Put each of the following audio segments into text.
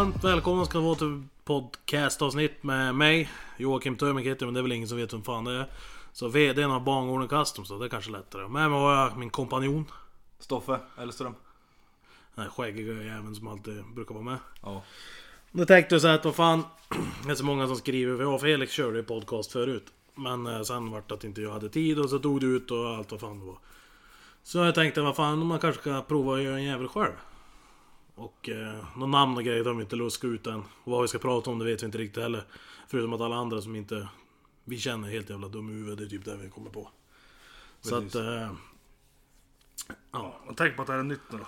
Varmt välkomna ska ni vara till podcastavsnitt med mig, Joakim Tömik heter men det är väl ingen som vet vem fan det är. Så VDn av Bangården Custom, så det är kanske lättare. Med mig har jag min kompanjon, Stoffe Elström. den här skäggiga jäveln som alltid brukar vara med. Ja. Nu tänkte jag så här att vad fan, det är så många som skriver, för jag och Felix körde ju podcast förut. Men eh, sen vart det att inte jag hade tid och så tog det ut och allt vad fan det var. Så jag tänkte, vad fan, man kanske ska prova att göra en jävel själv. Och eh, någon namn och grejer har vi inte luskat ut än. Och vad vi ska prata om det vet vi inte riktigt heller. Förutom att alla andra som inte vi känner är helt jävla dum i huvudet, det är typ det vi kommer på. Så att... Eh, ja, Och tänk på att det här är nytt nu då.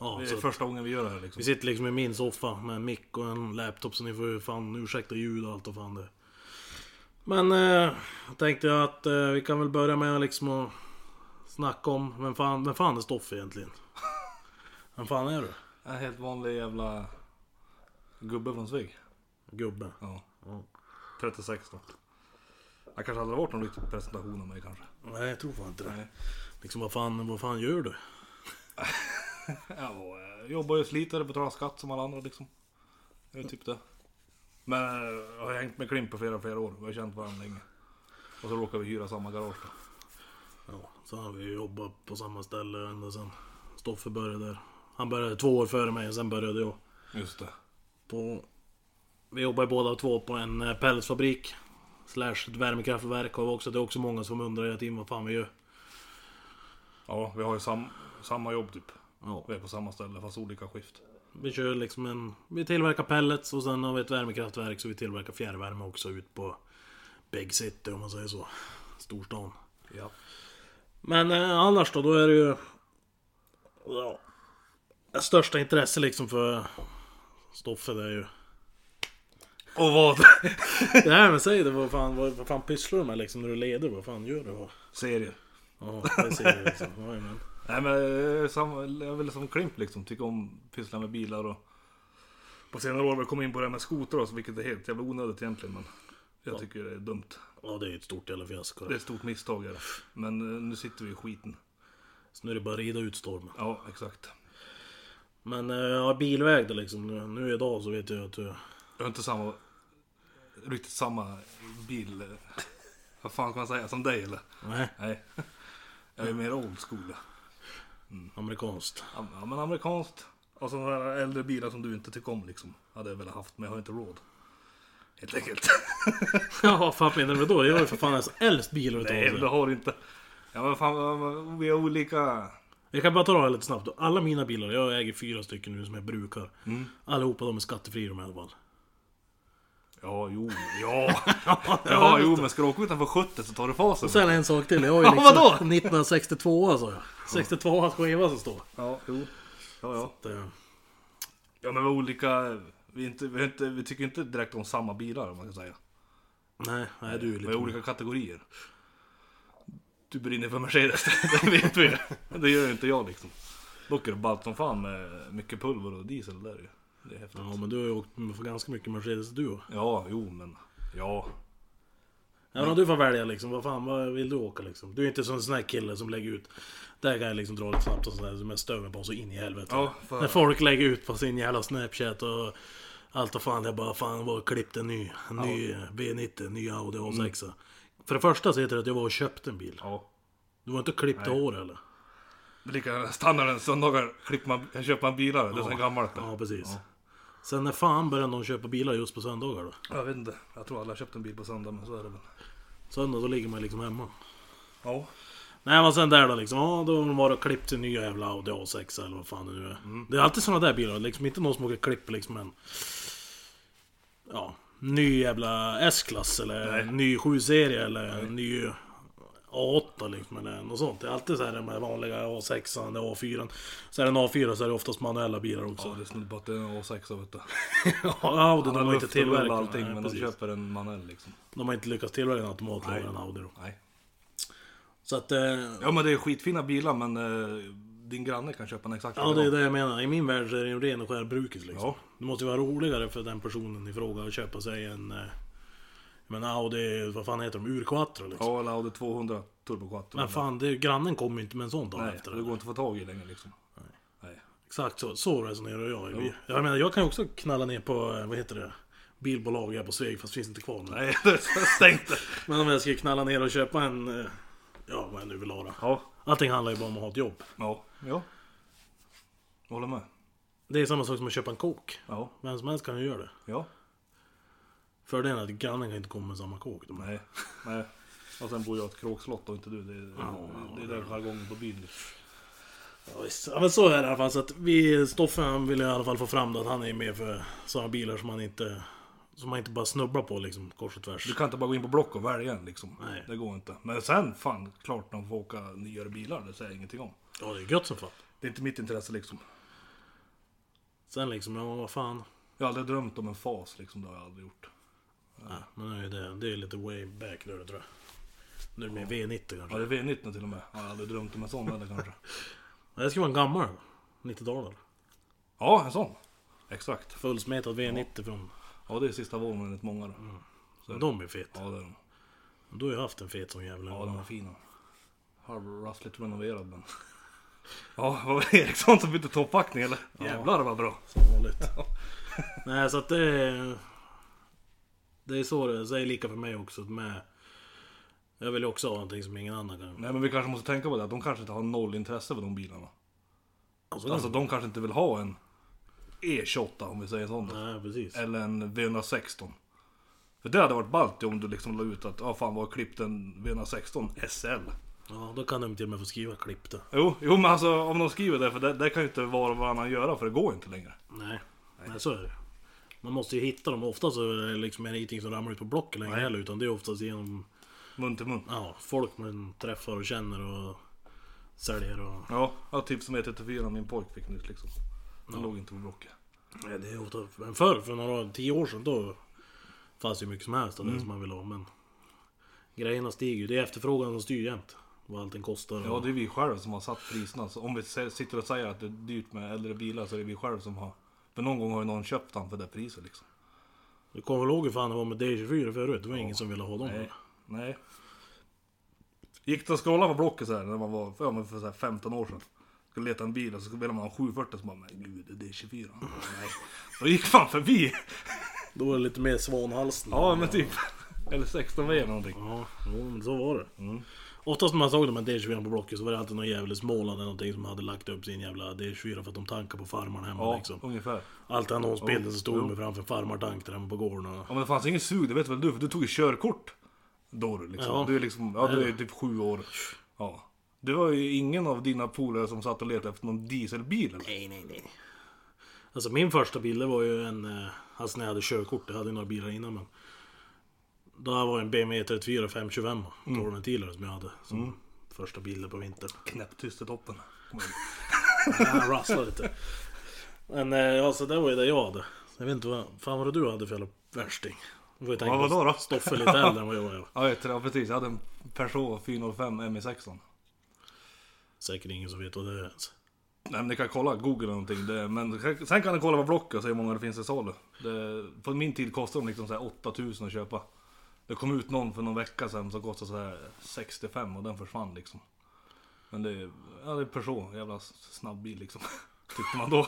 ja, Det är så första gången vi gör det här liksom. Vi sitter liksom i min soffa med en mick och en laptop så ni får ju fan ursäkta ljud och allt och fan det. Men eh, jag tänkte att eh, vi kan väl börja med liksom att snacka om vem fan, vem fan är Stoffe egentligen? Vem fan är du? En helt vanlig jävla gubbe från Sveg. Gubbe? Ja. Ja. 36 då. Jag kanske aldrig varit någon riktig presentation av mig kanske. Nej jag tror fan inte det. Nej. Liksom vad fan, vad fan gör du? Ja, och, eh, jobbar ju sliter, betalar skatt som alla andra liksom. Det är typ det. Men eh, jag har hängt med Klimp på flera, flera år. Vi har känt varandra länge. Och så råkar vi hyra samma garage då. Ja, så har vi jobbat på samma ställe ända sen Stoffe började där. Han började två år före mig och sen började jag. Just det. på... Vi jobbar båda två på en eh, pelletsfabrik. Slash ett värmekraftverk har vi också. Det är också många som undrar hela tiden vad fan vi gör. Ja, vi har ju sam, samma jobb typ. Ja. Vi är på samma ställe fast olika skift. Vi kör liksom en... Vi tillverkar pellets och sen har vi ett värmekraftverk så vi tillverkar fjärrvärme också ut på Big City om man säger så. Storstan. Ja. Men eh, annars då, då är det ju... Ja. Största intresse liksom för Stoffe det är ju... Och vad? Det här med säg det, vad fan, vad, vad fan pysslar du med liksom när du leder? Vad fan gör du? Serier. Ja, det ser jag liksom. Jajamän. Nej men eh, jag är väl som Klimp liksom, tycker om pyssla med bilar och På senare år har vi kommit in på det här med skoter också, vilket är helt jävla onödigt egentligen men Jag tycker det är dumt. Ja, det är ju ett stort jävla fiasko. Det är ett stort misstag är det. Men eh, nu sitter vi i skiten. Så nu är det bara att rida ut stormen. Ja, exakt. Men eh, ja, bilväg då liksom. Nu, idag så vet jag att du... Jag har inte samma, riktigt samma bil, eh, vad fan kan man säga, som dig eller? Nej, Nej. Jag är mer old school. amerikanskt. Ja men amerikanskt. Och sådana där äldre bilar som du inte tycker om liksom. Hade jag velat haft men jag har inte råd. Helt enkelt. Ja, vad fan menar du med då? Jag har ju för fan ens äldst bil Nej, överhuvudtaget. det har du inte. Ja men fan, vi har olika... Jag kan bara ta det här lite snabbt. då. Alla mina bilar, jag äger fyra stycken nu som jag brukar. Mm. Allihopa de är skattefria de i alla fall. Ja, jo, ja. Ja, jo, men ska du åka utanför 70 så tar du fasen. Och sen en sak till. Jag har ju Ja, liksom vadå? 1962 sa jag. 62 skiva som står. Ja, jo. Ja, ja. Det, Ja, men vi har olika... Vi, inte, vi, inte, vi tycker inte direkt om samma bilar om man kan säga. nej, nej, du är Vi lite... har olika kategorier. Du brinner för Mercedes, det vet vi Det gör ju inte jag liksom. Dock är det ballt som fan med mycket pulver och diesel där ju. Det är häftigt. Ja, men du har ju åkt för ganska mycket Mercedes du. Ja, jo men... Ja. Ja, om du får välja liksom, vad fan vad vill du åka liksom? Du är inte sån sån här kille som lägger ut Där kan jag liksom dra lite snabbt och sådär som jag stör mig på så in i helvete Ja, för- När folk lägger ut på sin jävla snapchat och Allt och fan jag bara fan var klippt en ny En ny eh, V90, en ny Audi A6 För det första så heter det att jag var och köpte en bil Ja. Du var inte klippt Nej. hår eller? Lika standarden, söndagar klipper man, köper man bilar. Det är så gammalt. Ja precis Sen när fan började någon köpa bilar just på söndagar då? Jag vet inte. Jag tror alla har köpt en bil på söndag, men så är det väl. Söndag då ligger man liksom hemma Ja. Nej men sen där då liksom, ja då har de varit och klippt sin nya jävla Audi A6 eller vad fan det nu är. Det är alltid såna där bilar, liksom inte någon som åker klipp liksom en... Ja, ny jävla S-klass eller en ny 7-serie eller en ny A8 liksom eller något sånt. Det är alltid så här de här vanliga A6, an A4. Så är det en A4 så är det oftast manuella bilar också. Ja, det är på att det är en A6 vet du. Ja, Audi de har inte tillverkat allting, nej, men de precis. köper en manuell liksom. De har inte lyckats tillverka en automatlåda en Audi då. Nej. Så att... Eh, Ja men det är skitfina bilar men eh, din granne kan köpa en exakt Ja, det är det jag menar. I min värld så är det ju en ren och skär brukis liksom. Ja. Det måste ju vara roligare för den personen i fråga att köpa sig en... Eh, men Audi, vad fan heter de? Urquattro liksom. Ja, eller Audi 200 Turbo Quattro. Men fan, det, grannen kommer ju inte med en sån dag Nej, efter det går inte att få tag i längre liksom. Nej. Exakt så, så resonerar jag. ju. Jag menar, jag kan ju också knalla ner på, eh, vad heter det, bilbolag här på Sveg, fast finns inte kvar nu. Nej, det är stängt. Men om jag ska knalla ner och köpa en, eh, ja vad jag nu vill ha då. Ja. Allting handlar ju bara om att ha ett jobb. Ja. Ja. Håller med. Det är samma sak som att köpa en kåk. Ja. Vem som helst kan ju göra det. Ja. Fördelen är att grannen kan inte komma med samma kåk. De Nej. Nej. Och sen bor jag i ett kråkslott och inte du. Det är, Ja, det är den jargongen på byn. Ja, visst. ja men så är det i alla fall. Så att vi, Stoffe han vill i alla fall få fram det att han är med för sådana bilar som man inte som man inte bara snubblar på liksom kors och tvärs. Du kan inte bara gå in på Block och välja en liksom. Nej. Det går inte. Men sen, fan, klart de får åka nyare bilar. Det säger jag ingenting om. Ja det är gött som fan. Det är inte mitt intresse liksom. Sen liksom, ja vad fan. Jag har aldrig drömt om en fas liksom. Det har jag aldrig gjort. Ja, men nu är det, det är lite way back där tror jag. Nu med V90 kanske. Ja, det är V19 till och med. Jag har aldrig drömt om en sån eller kanske. Det ska vara en gammal 90-talare. Ja, en sån. Exakt. Fullsmetad V90 från... Ja, det är sista våren enligt många då. Så är det. De är fet. Ja, det är de. Du har ju haft en fet som jävla. Ja, den var fin. Halvrustligt renoverad men... Ja, var det Eriksson som bytte toppbackning eller? Jävlar vad bra. Som vanligt. Nej så att det är... Det är så det. Så är det lika för mig också. Med, jag vill ju också ha någonting som ingen annan kan. Nej men vi kanske måste tänka på det att de kanske inte har noll intresse för de bilarna. Alltså, Alltså de kanske inte vill ha en E28 om vi säger sån. då. Nej precis. Eller en V116. För det hade varit ballt om du liksom la ut att ja fan vad klippt en V116 SL. Ja då kan de till och med få skriva klipp då. Jo, jo men alltså om de skriver det för det, det kan ju inte vara vad man göra för det går inte längre. Nej. Nej så är det. Man måste ju hitta dem. Ofta så är det liksom ingenting som ramlar ut på blocket längre Nej. heller. Utan det är oftast genom Mun till mun. ja, folk man träffar och känner och säljer och... Ja, ja typ som E34 min pojk fick nyss liksom. Den låg inte på Blocket. Nej, det är ofta... Men förr, för några tio år sedan då fanns det ju mycket som helst av det som man vill ha. Men grejerna stiger ju. Det är efterfrågan som styr jämt. Vad allting kostar. Ja, det är vi själva som har satt priserna. Så om vi sitter och säger att det är dyrt med äldre bilar så är det vi själva som har... För någon gång har ju någon köpt den för det priset liksom. Du kommer väl ihåg hur fan det var med D24 förut? Det var ingen som ville ha dem. Nej. Nej. Gick det att scrolla på Blocket så här när man var ja, men för så här 15 år sedan. Skulle leta en bil och så ville man ha 740 så bara men gud det är 24. Nej. Då gick fan förbi. Då var det lite mer svanhalsen. Ja men typ. Eller 16 V eller någonting. Ja, jo, men så var det. Mm. Oftast när man såg de här D24 på Blocket så var det alltid någon jävel i Småland eller någonting som hade lagt upp sin jävla D24 för att de tankar på farmaren hemma Ja, liksom. ungefär. Alltid annonsbilden så stod Jo. de framför farmartank där hemma på gården och... Ja men det fanns ingen sug, det vet väl du? För du tog ju körkort. Då du liksom. Ja. Du är liksom, ja du är typ sju år. Ja. Du var ju ingen av dina polare som satt och letade efter någon dieselbil eller? Nej, nej, nej. Alltså min första bil det var ju en... eh, Alltså när jag hade körkort, jag hade ju några bilar innan men... Då var det en BMW 34 525 Mm. 12 ventilare som jag hade som första bilen på vintern. Knäpptyst i toppen. Jag rasslade lite. Men eh, ja, så det var ju det jag hade. Jag vet inte vad... Fan vad du hade för jävla värsting. Du får ju tänka Ja, vadå då? Stoffe lite äldre än vad jag var. Ja, jag vet, ja precis. Jag hade en Peugeot 405 ME16. Säkert ingen som vet vad det är ens. Nej men ni kan kolla, google eller någonting. Det, men sen kan ni kolla på Blocket och se hur många det finns i salu. Det, på min tid kostade de liksom så här 8000 att köpa. Det kom ut någon för någon vecka sedan som kostade så här 65 och den försvann liksom. Men det är, ja det är Peugeot, jävla snabb bil liksom. Tyckte man då.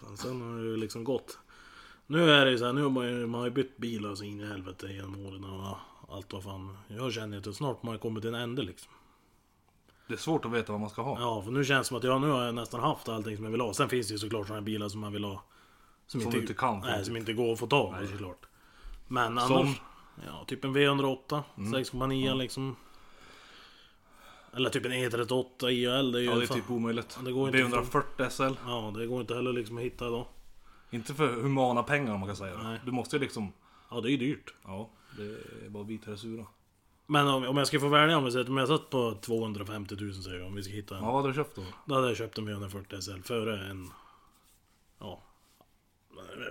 Men sen har det ju liksom gått. Nu är det ju så här, nu har man ju, man har ju bytt bilar så in i helvete genom åren och allt vad fan. Jag känner att snart man har kommit till en ände liksom. Det är svårt att veta vad man ska ha. Ja, för nu känns det som att jag nu har jag nästan haft allting som jag vill ha. Sen finns det ju såklart sådana bilar som man vill ha. Som du inte kan få. Nej, som inte går att få tag på såklart. Men Som? annars. Ja, typ en V108. 6,9 liksom. Eller typ en E38 IAL. Det är ju Ja det är fan- typ omöjligt. det går inte B140 SL. Ja, det går inte heller liksom att hitta då. Inte för humana pengar om man kan säga. Nej. Du måste ju liksom, Ja, det är ju dyrt. ja det är bara det sura. Men om, om jag ska få välja om säger om jag satt på 250 000 säger jag om vi ska hitta en. Ja vad hade du köpt då? Då hade jag köpt en V140 SL före en... Ja...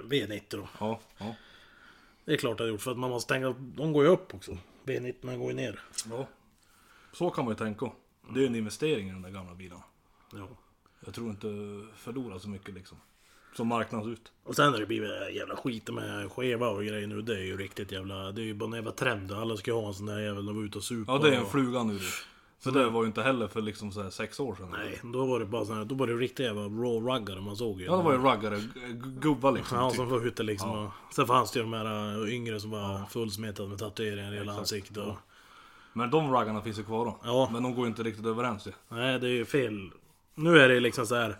V90 då. Ja, ja. Det är klart jag hade gjort för att man måste tänka, de går ju upp också. V90 går ju ner. ja. Så kan man ju tänka. Det är ju en investering i den där gamla bilen. Ja. Jag tror inte förlorar så mycket liksom. Som marknads ut. Och sen har det blivit jävla skit med skeva och grejer nu. Det är ju riktigt jävla... Det är ju bara en jävla trend. Alla ska ju ha en sån där jävel och vara ute och supa. Ja det är en och- fluga nu. För det var ju inte heller för liksom så här sex år sedan. Nej, då var det bara sån här, då var det riktiga jävla raw ruggare man såg ju. Ja, det var ju raggare, g- gubbar liksom. Ja, typ. som var ute liksom. Och, sen fanns det ju de här äh, yngre som var fullsmetade med tatueringar i hela ansiktet. Och, Men de raggarna finns ju kvar då. Ja. Men de går ju inte riktigt överens ju. Nej, det är ju fel. Nu är det liksom så här.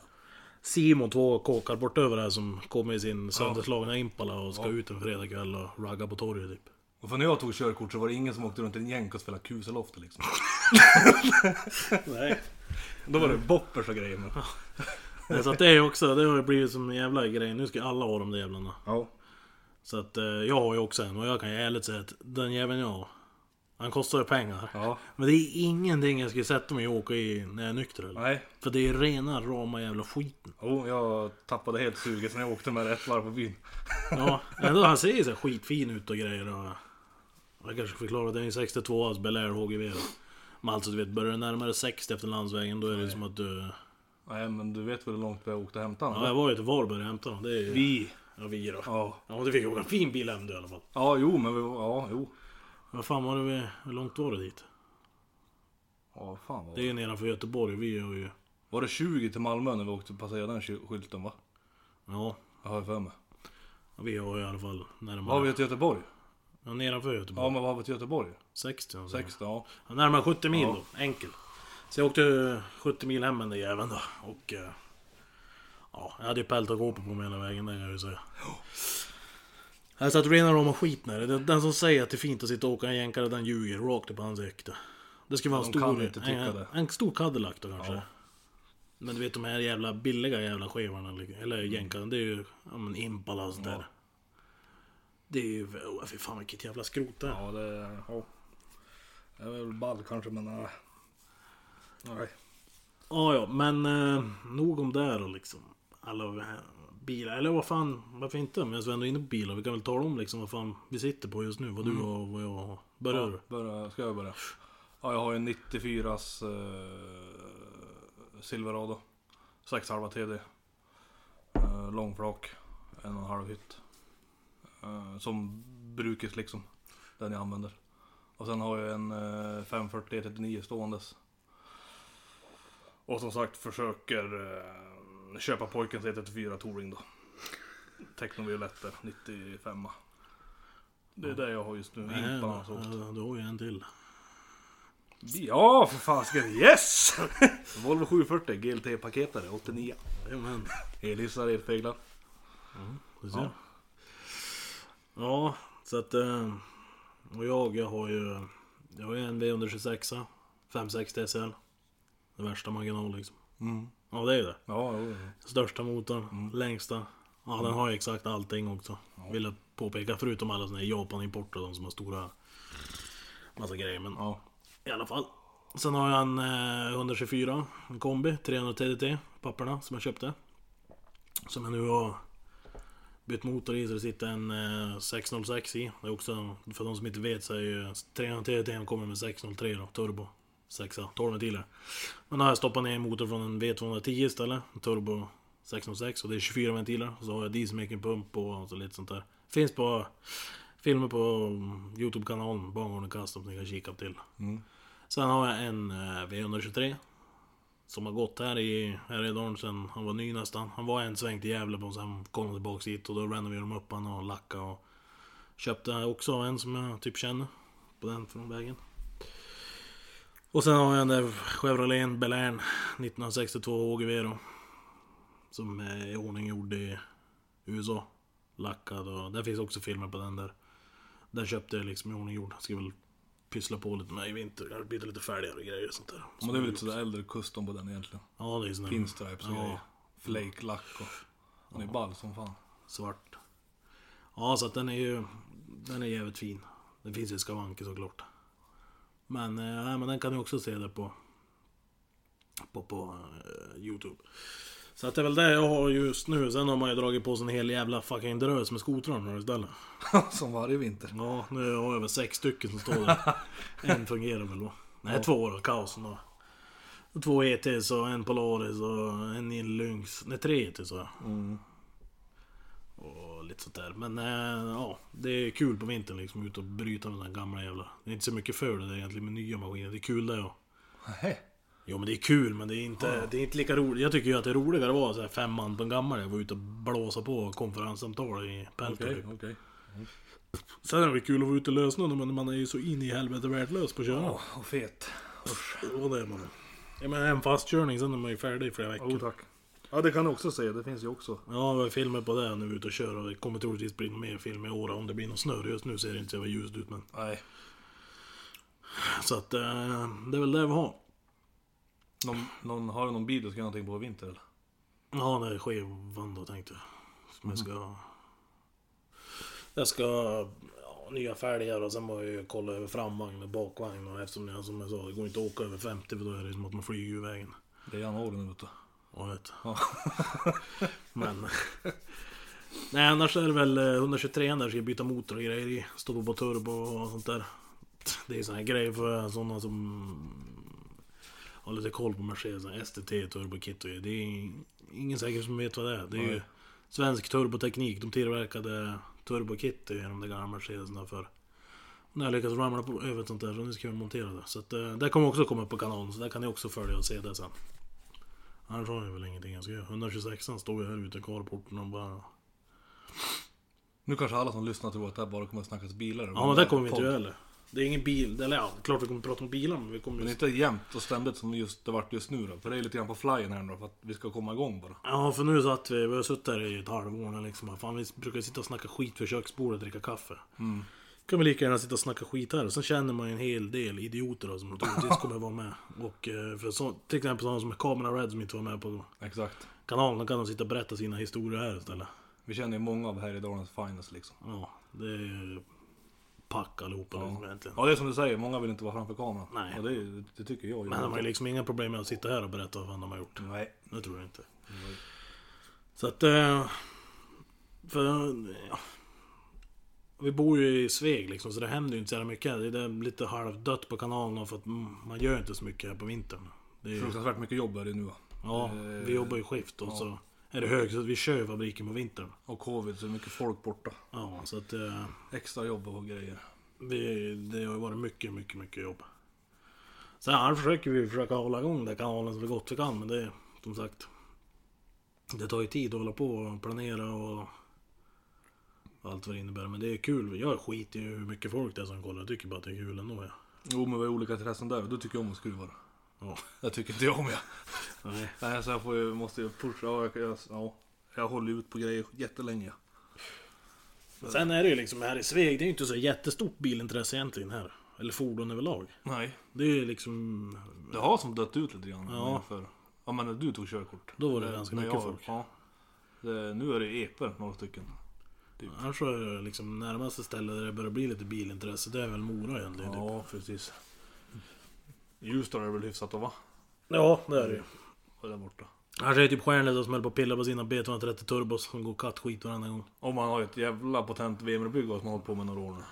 Simon två kåkar bort över här som kommer i sin sönderslagna Impala och ska ut en fredagkväll och ragga på torget typ. Och för när jag tog körkort så var det ingen som åkte runt i en jänk och spelade kuselofter liksom. Nej. Då var det boppers och grejer. Men... Nej, Så att det är också, det har ju blivit som en jävla grej. Nu ska alla ha de där jävlarna. Ja. Så att eh, jag har ju också en och jag kan ju ärligt säga att den jäveln jag har, Han kostar ju pengar. Ja. Men det är ingenting jag skulle sätta mig och åka i när jag är nykter eller? Nej. För det är rena rama jävla skiten. Oh, jag tappade helt suget när jag åkte med ett varv på byn. Ja, ändå han ser ju så skitfin ut och grejer och... Jag kanske förklarar, det är en 62 alltså Bel Air HGV. Men alltså du vet, börjar du närmare 60 efter landsvägen då är det som att du... Nej men du vet väl hur långt vi åkte och hämtade Ja, jag var ju till Varberg och hämtade. Det är ju... Vi. Ja, vi då. Ja. Ja, du fick åka en fin bil hem du i alla fall. Ja, jo men vi var... Ja, jo. Vad fan var det vi... Hur långt var det dit? Ja, fan vad Det är ju nedanför Göteborg, vi har ju... Var det 20 till Malmö när vi åkte passera den sky- skylten va? Ja, Jag har för mig. vi har ju i alla fall närmare... Har vi till Göteborg? Ja, nedanför Göteborg. Ja men vad har vi till Göteborg? 60 alltså. 60, ja. Ja, Närmare 70 mil Ja. då, enkel. Så jag åkte 70 mil hem med den där jäveln då. Och... eh, Ja, jag hade ju pält och gåpor på mig hela vägen, det kan jag ju säga. Jag satt rena rama skit med det. Den- som säger att det är fint att sitta och åka en jänkare, den ljuger rakt upp i ansiktet. Det ska vara en stor... en, det. en stor Cadillac då kanske. Ja. Men du vet de här jävla billiga jävla skivorna, eller- jänkarna, det är ju... Ja men Impala och sånt där. Det är ju... Oh, fy fan vilket jävla skrot det är. Ja det... Ja. Det är väl ball kanske men... nej. Nej. Ja, ja, men eh, nog om det då liksom. Alla eh, bilar, eller vad fan, varför inte? Men jag är ändå inne på bilar, vi kan väl tala om liksom vad fan vi sitter på just nu. Vad du har och vad jag har. Börjar du? Ja, börja, ska jag börja? Ja, jag har ju en 94s eh, Silverado. 6,5 TD. Eh, långflak. En och en halv hytt. Eh, som brukes liksom. Den jag använder. Och sen har jag en eh, 540 E39 ståendes. Och som sagt försöker eh, köpa pojkens E34 Touring då. Technovioletter 95 Det är det jag har just nu. Nej, Impan alltså. ja, du har ju en till. Ja, för fasiken. Yes! Volvo 740 GLT-paketare 89. Jajamän. Elhissar, elspeglar. Ser. Ja. Ja, så att... eh, Och jag, jag har ju... Jag har ju en V126 560 SL. Det värsta marginal liksom. Mm. Ja, det är ju det. Ja, jo, jo. Största motorn, längsta. Ja, den har ju exakt allting också. Vill jag påpeka, förutom alla såna här Japan-importer, de som har stora... Massa grejer, men ja. i alla fall. Sen har jag en eh, 124, en kombi, 300 TDT, papperna som jag köpte. Som jag nu har bytt motor i, så det sitter en eh, 606 i. Det är också, för de som inte vet så är ju 300 TDT kommer med 603 då, turbo. 6 12 ventiler. Men då har jag stoppat ner en motor från en V210 istället, en turbo 606 och det är 24 ventiler. Och så har jag dieselmaking pump och så lite sånt där. Finns på filmer på Youtube-kanalen, Bangården Custom, som ni kan kika till. Mm. Sen har jag en eh, V123 som har gått här i Härjedalen sen han var ny nästan. Han var en sväng till Gävle på sen kom han tillbaks hit och då renoverade de upp han och lackade och Köpte också en som jag typ känner På den från vägen Och sen har jag en där Chevrolet Belern 1962 HGV då Som är i ordning gjord i USA Lackad och där finns också filmer på den där Den köpte jag liksom i ordning gjord. Ska väl pyssla på lite med i vinter. Kanske byta lite fälgar och grejer och sånt där. Men det är väl lite sådär äldre custom på den egentligen. Ja, det är sån Pinstripes och Ja. grejer. Flake lack och... Den är ball som fan. svart. Ja, så att den är ju... Den är jävligt fin. Det finns ju skavanker såklart. Men, eh, men den kan du också se där på... På, på eh, Youtube. Så att det är väl det jag har just nu. Sen har man ju dragit på sig en hel jävla fucking drös med skotrar nu istället. som varje vinter. Ja, nu har jag väl sex stycken som står där. en fungerar väl då. Nej, två då. Kaosen då. Och Två ETs och en Polaris och en Lynx. Nej, tre ETs har jag. Mm. Och lite sånt där. Men eh, ja, det är kul på vintern liksom. Ut och bryta med den gamla jävla. Det är inte så mycket för det egentligen med nya maskiner. Det är kul det och Nej. Jo men det är kul men det är inte, det är inte lika roligt. Jag tycker ju att det är roligare att vara så här fem man på en gammal jag var ute och blåsa på konferenssamtal i Peltor. Okej, typ. okej. Sen är det kul att vara ute och lösa något men man är ju så in i helvete värdelös på att köra. Ja, och fet. Usch. Och det är man. Jag menar en fastkörning sen är man ju färdig i flera veckor. Oh, tack. Ja, det kan du också säga. Det finns ju också. Ja, vi har filmer på det nu ute och kör och det kommer troligtvis bli mer film i år om det blir något snö. Just nu ser det inte så jävla ljust ut men. Nej. Så att eh, det är väl det vi har. Någon, någon, har du någon bil du ska göra någonting på i vinter eller? Ja, det är då tänkte jag. Som jag ska... Jag ska... Ja, nya fälgar och sen jag ju kolla över framvagn och bakvagn och eftersom jag som jag sa, det går inte att åka över 50 för då är det som att man flyger ur vägen. Det är januari nu vet du. Jag vet. Ja. Men... Nej annars är det väl eh, 123 där ska byta motor och grejer i. Stoppa på turbo och sånt där. Det är såna här grejer för sådana som har lite koll på Mercedes. STT, turbokit och grejer. Det är ingen säkert som vet vad det är. Det är ju svensk turboteknik. De tillverkade turbokit i de där gamla Mercedesarna för när jag lyckats ramla på, över ett sånt där så nu ska jag montera det. Så att, eh, det kommer också komma upp på kanalen så där kan ni också följa och se det sen. Annars har jag väl ingenting jag ska göra. 126 står ju här ute i carporten och bara... Nu kanske alla som lyssnar tror att det här bara kommer att snackas bilar. Ja men det kommer vi inte göra heller. Det är ingen bil, eller ja, klart vi kommer prata om bilar men vi kommer Men ju... inte jämt och ständigt som just det vart just nu då. För det är lite grann på flyen här nu för att vi ska komma igång bara. Ja för nu satt vi, vi har suttit här i ett halvår nu liksom. Fan vi brukar sitta och snacka skit vid köksbordet och dricka kaffe. Mm. Kan vi lika gärna sitta och snacka skit här. Sen känner man ju en hel del idioter då, som troligtvis kommer vara med. Och eh, för så, till exempel sådana som Camera Red som inte var med på Exakt. kanalen. Kan de sitta och berätta sina historier här istället. Vi känner ju många av Härjedalens finest liksom. Ja, det är pack allihopa liksom, egentligen. Ja det är som du säger, många vill inte vara framför kameran. Nej. Och det, det tycker jag. Men de har ju liksom inga problem med att sitta här och berätta vad fan de har gjort. Nej. Det tror jag inte. Så att... eh, För... Ja. Vi bor ju i Sveg liksom, så det händer ju inte så jävla mycket. Det är lite halvdött på kanalen för att man gör inte så mycket här på vintern. Det är ju, Fruktansvärt mycket jobb är det nu va? ja, vi jobbar ju skift och så är det hög så att vi kör ju fabriken på vintern. Och covid så är det mycket folk borta. Ja, så att eh, Extra jobb och grejer. vi, det har ju varit mycket, mycket, mycket jobb. Sen här försöker vi försöka hålla igång den kanalen så gott vi kan, men det är som sagt... Det tar ju tid att hålla på och planera och allt vad det innebär. Men det är kul. Jag skiter i hur mycket folk det är som kollar. Jag tycker bara att det är kul ändå. Ja. Jo men vi har olika intressen där och du tycker jag om att skruva. Ja. Jag tycker inte jag om jag. Nej. Nej så jag får ju, måste ju pusha. Ja, jag, jag, ja, jag håller ut på grejer jättelänge. Men sen är det ju liksom här i Sveg, det är ju inte så jättestort bilintresse egentligen här. Eller fordon överlag. Nej. Det är ju liksom... Det har som dött ut lite grann. Ja. För, ja men när du tog körkort. Då var det ganska När mycket jag- folk. Ja. Det, nu är det epor, några stycken. Annars så är det liksom närmaste stället där det börjar bli lite bilintresse, det är väl Mora egentligen. typ. Ja, precis. Ljusdal är väl hyfsat då va? Ja, det är det ju. Och där borta. Här är typ Stjärnlösa som höll på att pilla på sina B230 turbos som går kattskit varenda gång. Och man har ju ett jävla potent VM-bygge som man har hållit på med några år nu.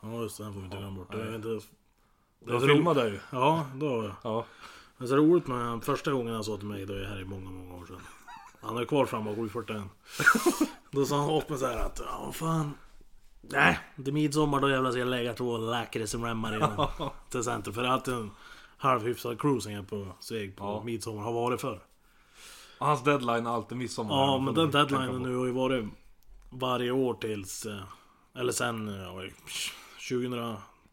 Ja just det, den får vi inte glömma bort. Det är inte... Du har så filmat det ju. Ja, då... Ja. Det är så roligt med första gången han sa till mig, då är jag här i många, många år sedan. Han är kvar framme på 741. Då sa han åt mig så här att, ja fan. Nej, det är midsommar då jävlar ska jag lägga två lakritsremmar i den till center. För det är alltid en halvhyfsad cruising här på Sveg på Ja. midsommar. Har varit förr. Och Hans deadline är alltid midsommar. Ja, men den deadlinen nu har ju varit varje år tills... eh, Eller sen... eh, vad är det,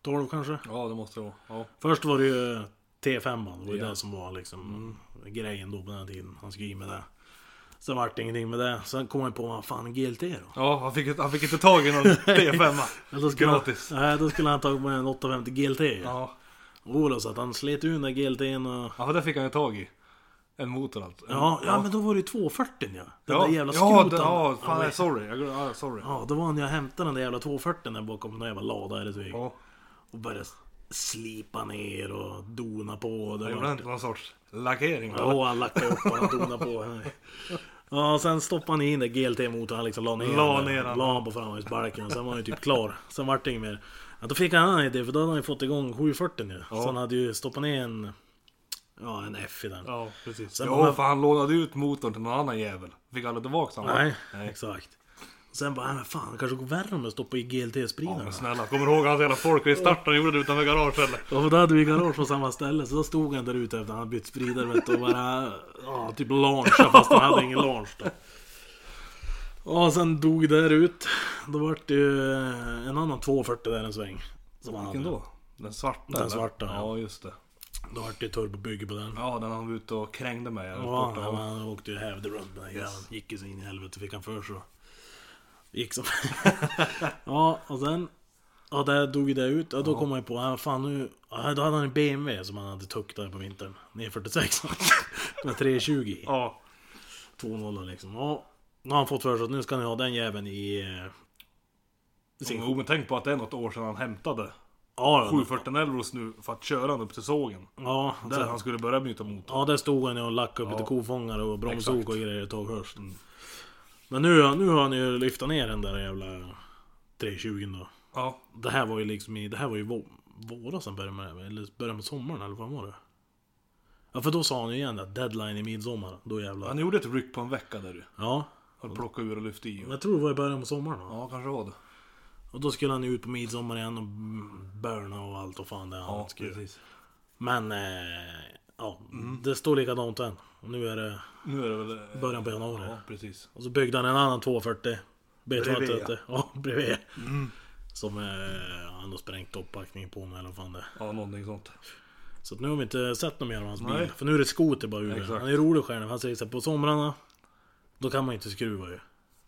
2012 kanske? Ja, det måste det vara. Ja. Först var det ju T5, det var ju Ja. det som var liksom grejen då på den tiden. Han skulle i med det. Sen vart det ingenting med det. Sen kom han på, vad fan GLT då? Ja, han fick, han fick inte tag i någon T5. Ja, då skulle Gratis. Nej, då skulle han ta med en 850 GLT. Ja. Ja. Då, så att han slet ur den där GLT'n och... ja, för det fick han ju tag i. En motor alltså. Ja, ja, men då var det ju 240 ja. Den ja, där jävla ja, skroten. det, ja, fan, ja, sorry. Jag, ja, sorry. ja, då var han och hämtade den där jävla 240 där bakom den jävla lada i Sveg. Ja. Och började slipa ner och dona på. Det Jag var- gjorde inte någon sorts lackering. Ja, han lackade upp och han donade på. Ja, sen stoppade han in den GLT-motorn, han liksom la ner La ner den. La han på framhjulsbalken och sen var han ju typ klar. Sen vart det inget mer. Ja, då fick han en idé för då hade han ju fått igång 740 nu. Ja. Så han hade ju stoppat ner en... Ja, en F i den. Ja, precis. Sen var han- för han lånade ut motorn till någon annan jävel. Fick aldrig tillbaka den? Nej, Nej. exakt. Sen bara, "Nej, men fan det kanske går värre om jag stoppar i Ja, GLT-spridaren. men snälla, kommer du ihåg hans jävla folkrace-start han gjorde utanför garaget eller? Ja, för då hade vi garage på samma ställe, så då stod han där ute efter att han bytt spridare vet och bara... Ja, typ launcha fast han hade ingen launch då. Och sen dog där ut. Då vart det ju en annan 240 där en sväng. Som han Vilken hade. då? Den svarta? Den eller? svarta, ja. Ja, just det. Då vart det turbobygge på den. Ja, den han var ute och krängde eller Ja, han, åkte ju hävde runt med den jäveln. Gick ju så in i helvete fick han för så. Gick som... ja, och sen... Ja, där dog ju det ut. Ja, då kom man ju på, ja, fan nu... Ja, då hade han en BMW som han hade tuktat på vintern. 946. Med 320 Ja. 2.0 liksom. Ja, nu har han fått för sig att nu ska ni ha den jäveln i... eh, Sin... Jo, men tänk på att det är något år sedan han hämtade Ja, 740 Elros nu för att köra han upp till sågen. ja, Där han skulle börja byta motor. Ja, där stod han och lackade upp Ja. lite kofångare och bromsok och grejer ett tag först. Men nu, nu har han ju lyft ner den där jävla 320 då. Ja. Det här var ju liksom i, det här var ju vå, våras han började med det, eller började med sommaren eller vad var det? Ja för då sa han ju igen att deadline i midsommar, då jävlar. Han gjorde ett ryck på en vecka där du. Ja, Han plockade ur och lyfte i. men jag tror det var i början på sommaren då. Ja, kanske var det. Och då skulle han ju ut på midsommar igen och burna och allt och fan det han Ja, skulle. precis. Men, eh, ja, det står likadant än. Och nu är det Nu är det väl... eh, början på januari. Ja, precis. Och så byggde han en annan 240 B230 Bredvid, Ja, bredvid Som eh, han har sprängt toppbackningen på med eller vad fan det. Ja, någonting sånt. Så nu har vi inte sett något mer av hans bil Nej. För nu är det skoter bara ur. Han är rolig själv Han säger så här, på somrarna Då kan man inte skruva ju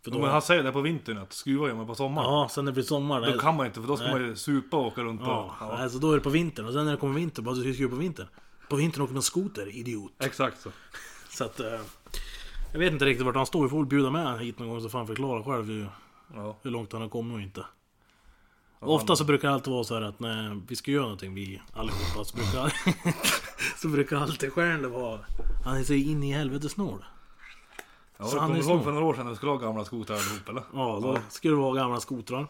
för då, Men han säger det på vintern att skruva gör man på sommaren. Ja, sen när det blir sommar Då där, kan man inte för då ska Nej. man ju supa och åka runt ja, Ja. Alltså då är det på vintern och sen när det kommer vinter, bara du ska skruva på vintern På vintern åker man skoter, idiot Exakt så. Så att eh, Jag vet inte riktigt vart han står, vi får väl bjuda med hit någon gång så får han förklara själv hur, Ja. hur långt han har kommit och inte Ja, Ofta så brukar det alltid vara så här att när vi ska göra någonting, vi allihopa, så brukar, så brukar alltid stjärnan vara... Han är så in i helvete snål. Ja, Så han är ihåg för några år sedan när vi skulle ha gamla skotrar allihop eller? Ja, då skulle det vara gamla skotrar.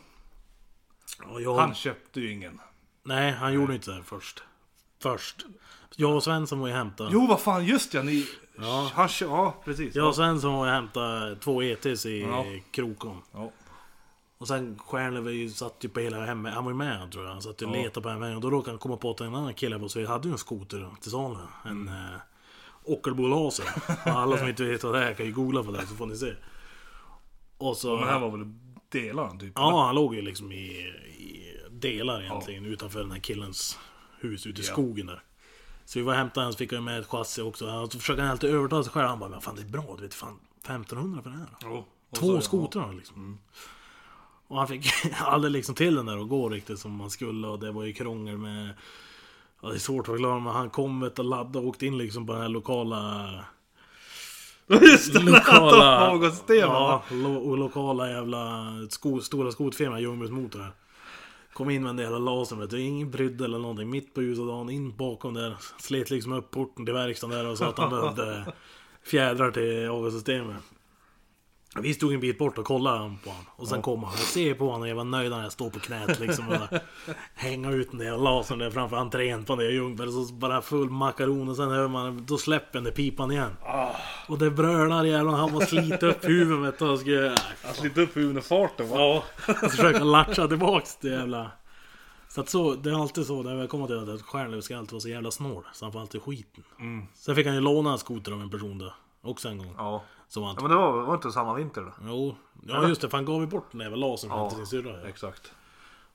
Och jag, Han köpte ju ingen. Nej, han gjorde inte det först. Först. Jag och Svensson var ju hämta... Jo vad fan just ja, ni... Ja. Han kö... Ja precis. Jag och Svensson var ju hämta två ETs i Ja. Krokom. Ja. Och sen ju, satt ju på hela hemma, han var ju med tror jag. Han satt ju och Ja. letade på hemma och då råkade han komma på att en annan kille på sig hade ju en skoter till salu. En Mm. eh, Ockelbo Laser. Alla som inte vet vad det är kan ju googla på det så får ni se. Och så... Men det här var väl delaren typ? Ja, han låg ju liksom i, i delar egentligen utanför den här killens hus ute i Ja. skogen där. Så vi var och hämtade hans, fick jag med ett chassi också. Han så försökte han alltid övertala sig själv. Han bara, men fan det är bra, du vet fan 1500 för det här. Och Två så- Mm. skotrar liksom. Och han fick aldrig liksom till den där och gå riktigt som man skulle och det var ju krångel med... Ja, det är svårt att förklara men han kom vet, och laddade och åkte in liksom på den här lokala... Just det! lokala... Något sten ja, lo, lokala jävla sko, stora skotfirman, Ljungbergs Motor. Kom in med en del av lasern vet du, ingen brydde eller någonting. Mitt på ljusa dagen, in bakom där. Slet liksom upp porten till verkstaden där och sa att han behövde fjädrar till avgassystemet. Vi stod en bit bort och kollade på honom. Och sen kom han. Jag ser på honom och jag var nöjd när jag står på knät liksom. Och hänga ut den där lasern där framför entrén på den där Ljungberg. Så bara full makaron och sen hör man, då släpper den där pipan igen. Och det brölar jävlar. Han var slit upp huvudet. Och skulle, Han sliter upp huvudet farten va? Ja, och försöka latcha tillbaks det jävla... Så att så, det är alltid så, det har jag kommit till att Stjärnlöv ska alltid vara så jävla snål. Så han får alltid skiten. Mm. Sen fick han ju låna en skoter av en person då. Också en gång. Ja. Som han ja men det var, var inte samma vinter då? Jo, ja just det, för han gav ju bort den där jävla lasern Ja, till sin syrra. Ja. Exakt.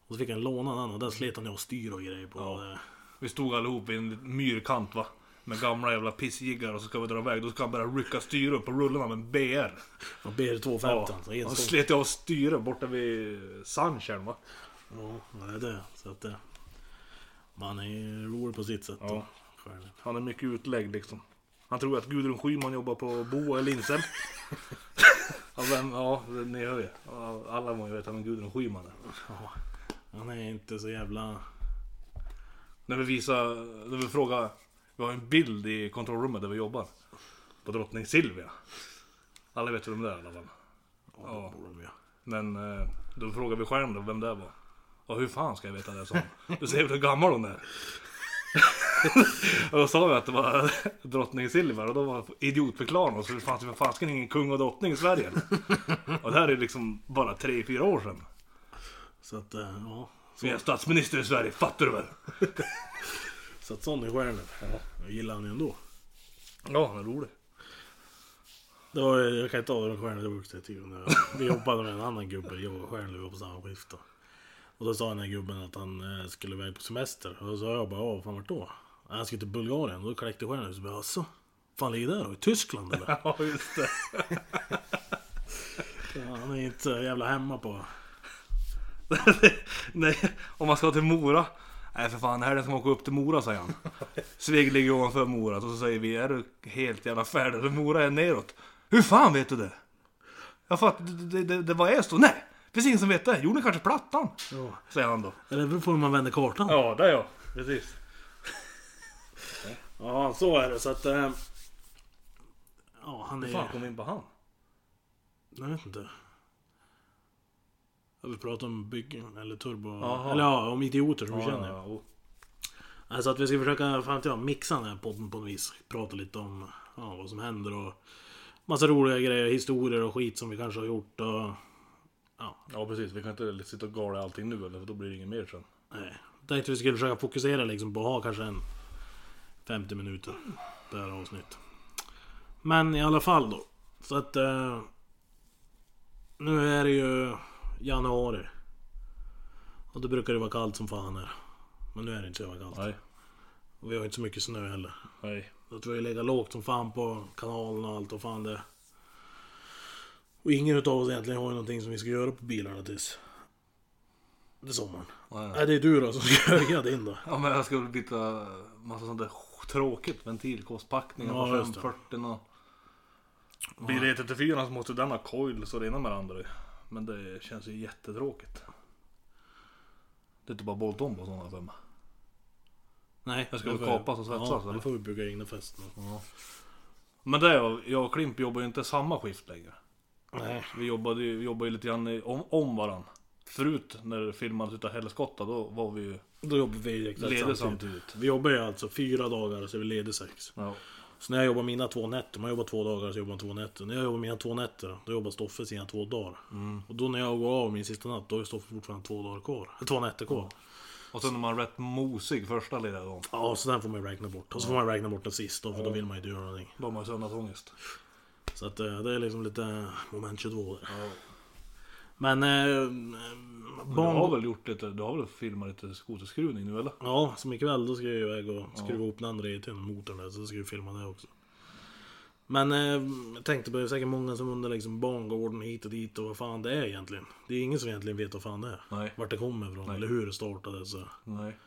Och så fick han låna en annan och den slet han ju och styr och grejer på. Ja. Ja. Vi stod allihop i en myrkant va? Med gamla jävla pissjiggar och så ska vi dra iväg. Då ska han börja rycka styret upp på rullarna med en BR. Och BR215. Ja. Han slet jag av styret borta vid Sunshine va? Ja, det är det. Så att det... Man är rolig på sitt sätt. Ja. Han är mycket utlägg liksom. Han tror att Gudrun Schyman jobbar på Boa i Lindsel. ja, vem, ja, ni hör ju. Alla må ju veta vem Gudrun Schyman är. Ja. Han är inte så jävla... När vi visar, när vi frågar, vi har en bild i kontrollrummet där vi jobbar. På drottning Silvia. Alla vet vem det är i alla fall. Ja, Ja. Men eh, då frågar vi skärm då vem det var. Och hur fan ska jag veta det han. Du ser hur gammal hon är? och då sa vi att det var drottning Silver och då var idiotförklarade så det fanns ju för fasiken ingen kung och drottning i Sverige. och det här är liksom bara 3-4 år sedan. Så att, eh, ja. Vi är statsminister i Sverige, fattar du väl? Så att sån är stjärnan. Jag gillar han ju ändå. Ja, han är rolig. Det var, jag kan inte den stjärnan jag vuxit tiden. Vi jobbade med en annan gubbe, jag och stjärnan, vi var på samma skift då. Och då sa den här gubben att han eh, skulle iväg på semester. Och då sa jag bara, ja, fan vart då? Han skulle till Bulgarien. Då kläckte stjärnan ut alltså? Fan ligger där då? I Tyskland eller? Ja, just det. Ja, han är inte jävla hemma på... Nej, om man ska till Mora. Nej för fan, helgen ska man åka upp till Mora säger han. Sveg ligger ovanför Mora och så säger vi, är du helt jävla färdig? Mora är neråt. Hur fan vet du det? Jag fattar, det, det, det var är så. Nej, det finns ingen som vet det. Gjorde ni kanske plattan? Ja. Säger han då. Eller beror på hur man vänder kartan. Ja, det är jag. Precis. Ja, så är det. Så att... Eh, ja, han är... Hur fan kom vi in på han? Jag vet inte. Jag vill prata om byggen eller turbo... Jaha. Eller ja, om idioter som vi känner. ja, oh. Alltså att vi ska försöka, fan jag, mixa den här podden på något vis. Prata lite om ja, vad som händer och massa roliga grejer, historier och skit som vi kanske har gjort och... Ja, ja precis, vi kan inte sitta och gala allting nu eller för då blir det inget mer sen. nej. Tänkte vi skulle försöka fokusera liksom på att ha kanske en 50 minuter per avsnitt. Men i alla fall då. Så att... Eh, nu är det ju januari. Och då brukar det vara kallt som fan här. Men nu är det inte så jävla kallt. Nej, Och vi har inte så mycket snö heller. nej. Så att vi har legat lågt som fan på kanalen och allt och fan det. Och ingen utav oss egentligen har ju någonting som vi ska göra på bilarna tills... Till sommaren. nej. Nej det är du då som ska göra din då. Ja men jag ska väl byta massa sånt där tråkigt. Ventilkåspackningar Ja, på just det. 540 och... Bil E34 så måste den ha coils och det ena med det andra. Men det känns ju jättetråkigt. Det är inte bara bolt om på sådana för mig. Nej. Jag ska väl kapas och svetsas, Ja, eller? får vi bygga egna fästen. Men det jag, jag och Klimp jobbar ju inte samma skift längre. Nej. Vi jobbade ju, vi jobbade ju lite grann om, om varann. Förut när det filmades utav Helskotta då var vi ju Då jobbar vi exakt lediga samtidigt. samtidigt. Vi jobbar ju alltså fyra dagar så är vi lediga sex. Ja. Så när jag jobbar mina två nätter, man jobbar två dagar så jobbar man två nätter. När jag jobbar mina två nätter, då jobbar Stoffe sina två dagar. Mm. Och då när jag går av min sista natt, då är Stoffe fortfarande två dagar kvar. Eller två nätter kvar. Och sen är man rätt mosig första lediga dagen. Ja, så den får man ju räkna bort. Och så får man räkna bort den sista, för då vill man ju inte göra någonting. Då har man ju söndagsångest. Så att eh, det är liksom lite moment 22 där. Men... Eh, Men du har väl gjort lite, du har väl filmat lite skoterskruvning nu eller? Ja, som ikväll då ska jag iväg och skruva ihop den andra ET'n, motorn där, så ska vi filma det också. Men eh, jag tänkte på det är säkert många som undrar liksom bangården hit och dit och vad fan det är egentligen. Det är ingen som egentligen vet vad fan det är. Nej. Vart det kommer ifrån eller hur det startade. Så. Nej.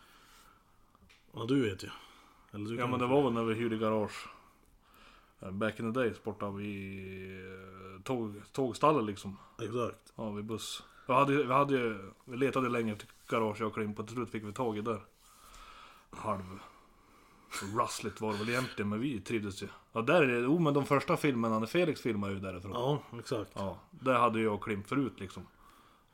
Ja, du vet ju. Eller du Ja men det var väl när vi hyrde garage. Eh, Back in the days borta vid eh, tåg, tågstallet liksom. Exakt. Ja vid buss. Vi hade, vi hade ju, vi letade länge efter garage jag och Klimp och till slut fick vi tag i där. Halv rassligt var det väl egentligen men vi trivdes ju. Ja där är det, oh men de första filmerna när Felix filmade ju därifrån. Ja, exakt. Ja, det hade jag och Klimp förut liksom.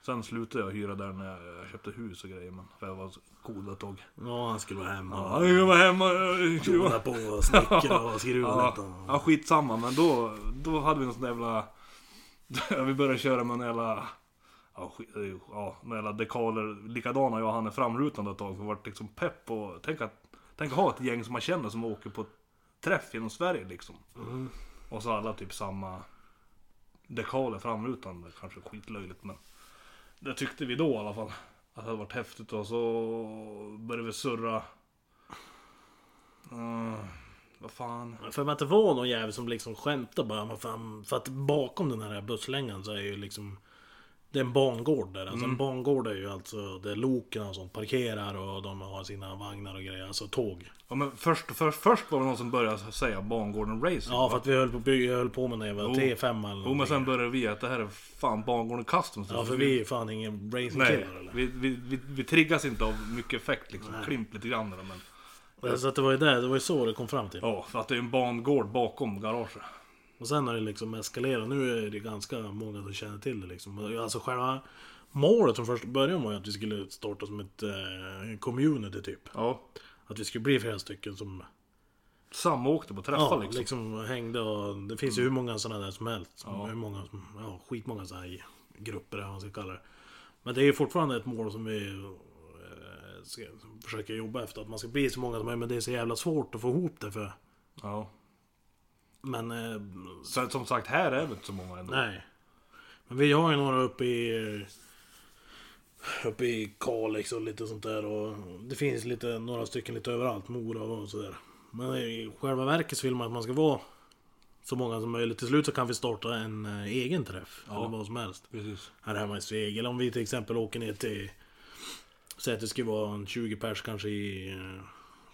Sen slutade jag hyra där när jag köpte hus och grejer men för jag var cool ett tag. Ja, han skulle vara hemma. Ja, jag var hemma och Krona på och snickra och skruva Ja, lite. ja skitsamma men då, då hade vi någon sån jävla... vi började köra med en jävla... Ja, ja, jävla dekaler likadana jag och han är framrutande ett tag. För vart liksom pepp och tänk att, tänk att ha ett gäng som man känner som åker på träff genom Sverige liksom. Mm. Och så alla typ samma dekaler framrutande. Kanske skitlöjligt men det tyckte vi då i alla fall. Att det hade varit häftigt och så började vi surra. Uh, vad fan. För att det var någon jävel som liksom skämtade bara. Fan, för att bakom den här busslängan så är ju liksom... Det är en bangård där. Alltså en bangård är ju alltså där loken och sånt parkerar och de har sina vagnar och grejer. Alltså tåg. Ja, men först, först, först var det någon som började säga bangården racing. Ja för att vi höll på, jag höll på med när jag var Jo. T5 eller Jo men någonting. sen började vi att det här är fan bangården customs. Ja för vi är fan ingen Nej, racingkillar eller? vi, vi, vi, vi triggas inte av mycket effekt liksom. Klimp lite grann där, men... Så att det var ju det, det var ju så det kom fram till. Ja, för att det är en bangård bakom garaget. Och sen har det liksom eskalerat. Nu är det ganska många som känner till det liksom. Alltså själva målet från första början var ju att vi skulle starta som ett eh, community typ. Ja. att vi skulle bli flera stycken som Samåkte på träffar ja, liksom. liksom. hängde och det finns ju hur många sådana där som helst. Som, Ja. hur många, som- ja, skitmånga sådana här grupper eller vad man ska kalla det. Men det är ju fortfarande ett mål som vi eh, ska försöka jobba efter. Att man ska bli så många som möjligt. Men det är så jävla svårt att få ihop det för. Ja. Men eh, Så som sagt, här är det inte så många ändå. nej. Men vi har ju några uppe i Uppe i Kalix och lite sånt där och det finns lite, några stycken lite överallt, Mora och sådär. Men i själva verket så vill man att man ska vara så många som möjligt. Till slut så kan vi starta en eh, egen träff. Ja. Eller vad som helst. Precis. Här hemma i Sveg. Eller om vi till exempel åker ner till... Säg att det ska vara en 20 pers kanske i... eh,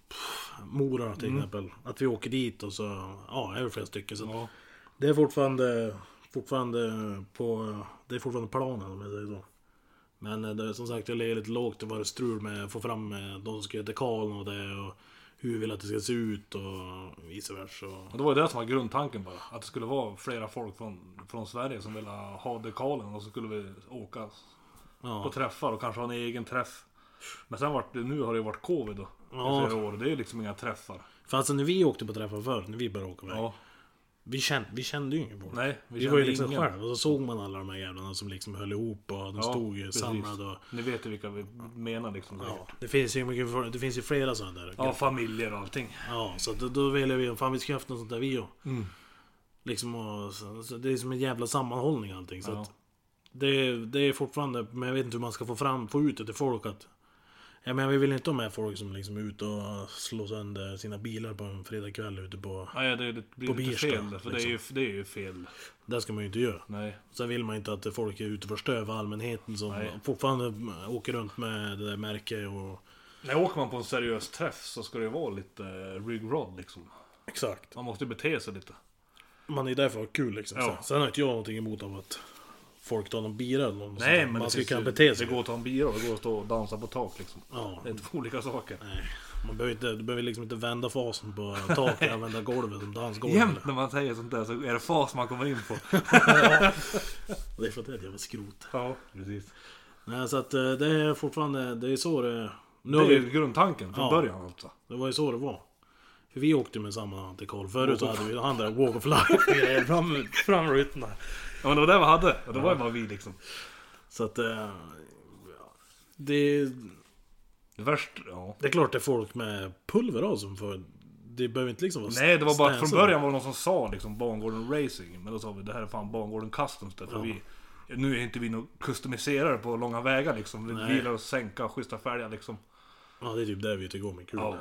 pff, Mora till exempel. Att vi åker dit och så... Ja, är det flera stycken. Så Ja. det är fortfarande... Fortfarande på... Det är fortfarande planen om jag säger så. Men eh, det är som sagt, jag ligger lite lågt. Det var det strul med att få fram eh, de som ska göra dekalen och det och hur vi vill att det ska se ut och vice versa. Och det var ju det som var grundtanken bara. Att det skulle vara flera folk från, från Sverige som ville ha dekalen och så skulle vi åka på Ja, träffar och kanske ha en egen träff. Men sen vart det, nu har det varit covid då. Ja. I flera år. Det är liksom inga träffar. för alltså när vi åkte på träffar förr, när vi började åka iväg. Ja. Vi, kände, vi kände ju ingen folk. Nej, vi, Vi, var ju liksom ingen. själv och så såg man alla de här jävlarna som liksom höll ihop och de Ja, stod ju precis. samlade och... Ni vet ju vilka vi menar liksom. Ja, det finns ju mycket, det finns ju flera sådana där. Ja, familjer och allting. Ja, så då, då ville vi, fan vi ska haft något sånt där vi och, Mm. Liksom och, så det är som en jävla sammanhållning allting. Så Ja. att det, det är fortfarande, men jag vet inte hur man ska få fram, få ut det till folk att... Ja, men vi vill inte ha med folk som liksom är ute och slår sönder sina bilar på en fredagkväll ute på... Nej, det, det blir På lite Birsta, fel. För det, är ju, det är ju fel. Det ska man ju inte göra. Nej. Sen vill man inte att folk är ute och förstör för allmänheten som Nej. fortfarande åker runt med det där märket och... När åker man på en seriös träff så ska det ju vara lite rig-rod liksom. Exakt. Man måste ju bete sig lite. Man är där för att ha kul liksom. Ja. Sen, sen har inte jag någonting emot av att folk tar någon bira eller något sånt. Nej, men Man ska kunna bete sig. Det går att ta en bira och det går att stå och dansa på tak liksom. Ja. Det är två olika saker. Nej, man behöver inte, du behöver liksom inte vända fasen på taket använda golvet som dansgolv. Jämt när man säger sånt där så är det fas man kommer in på. Det är för att det är ett jävla skrot. ja, precis. Nej, så att eh, det är fortfarande, det är så det... Nu Det är ju vi, grundtanken från Ja. början alltså. det var ju så det var. För vi åkte med samma till Karl. Förut så hade vi han där Walk of Life fram, framrutorna. Ja men det var det vi hade. Och det var ju bara vi liksom. Så att... eh, Det, Det värst, ja. det är klart det är folk med pulver av som får... Det behöver inte liksom vara Nej det var bara från början var det någon som sa liksom Bangården Racing. Men då sa vi det här är fan Bangården Customs där. För Ja. vi, nu är inte vi några customiserare på långa vägar liksom. Vi Nej. gillar att sänka schyssta fälgar liksom. Ja, det är typ det vi tycker om är kul. Ja.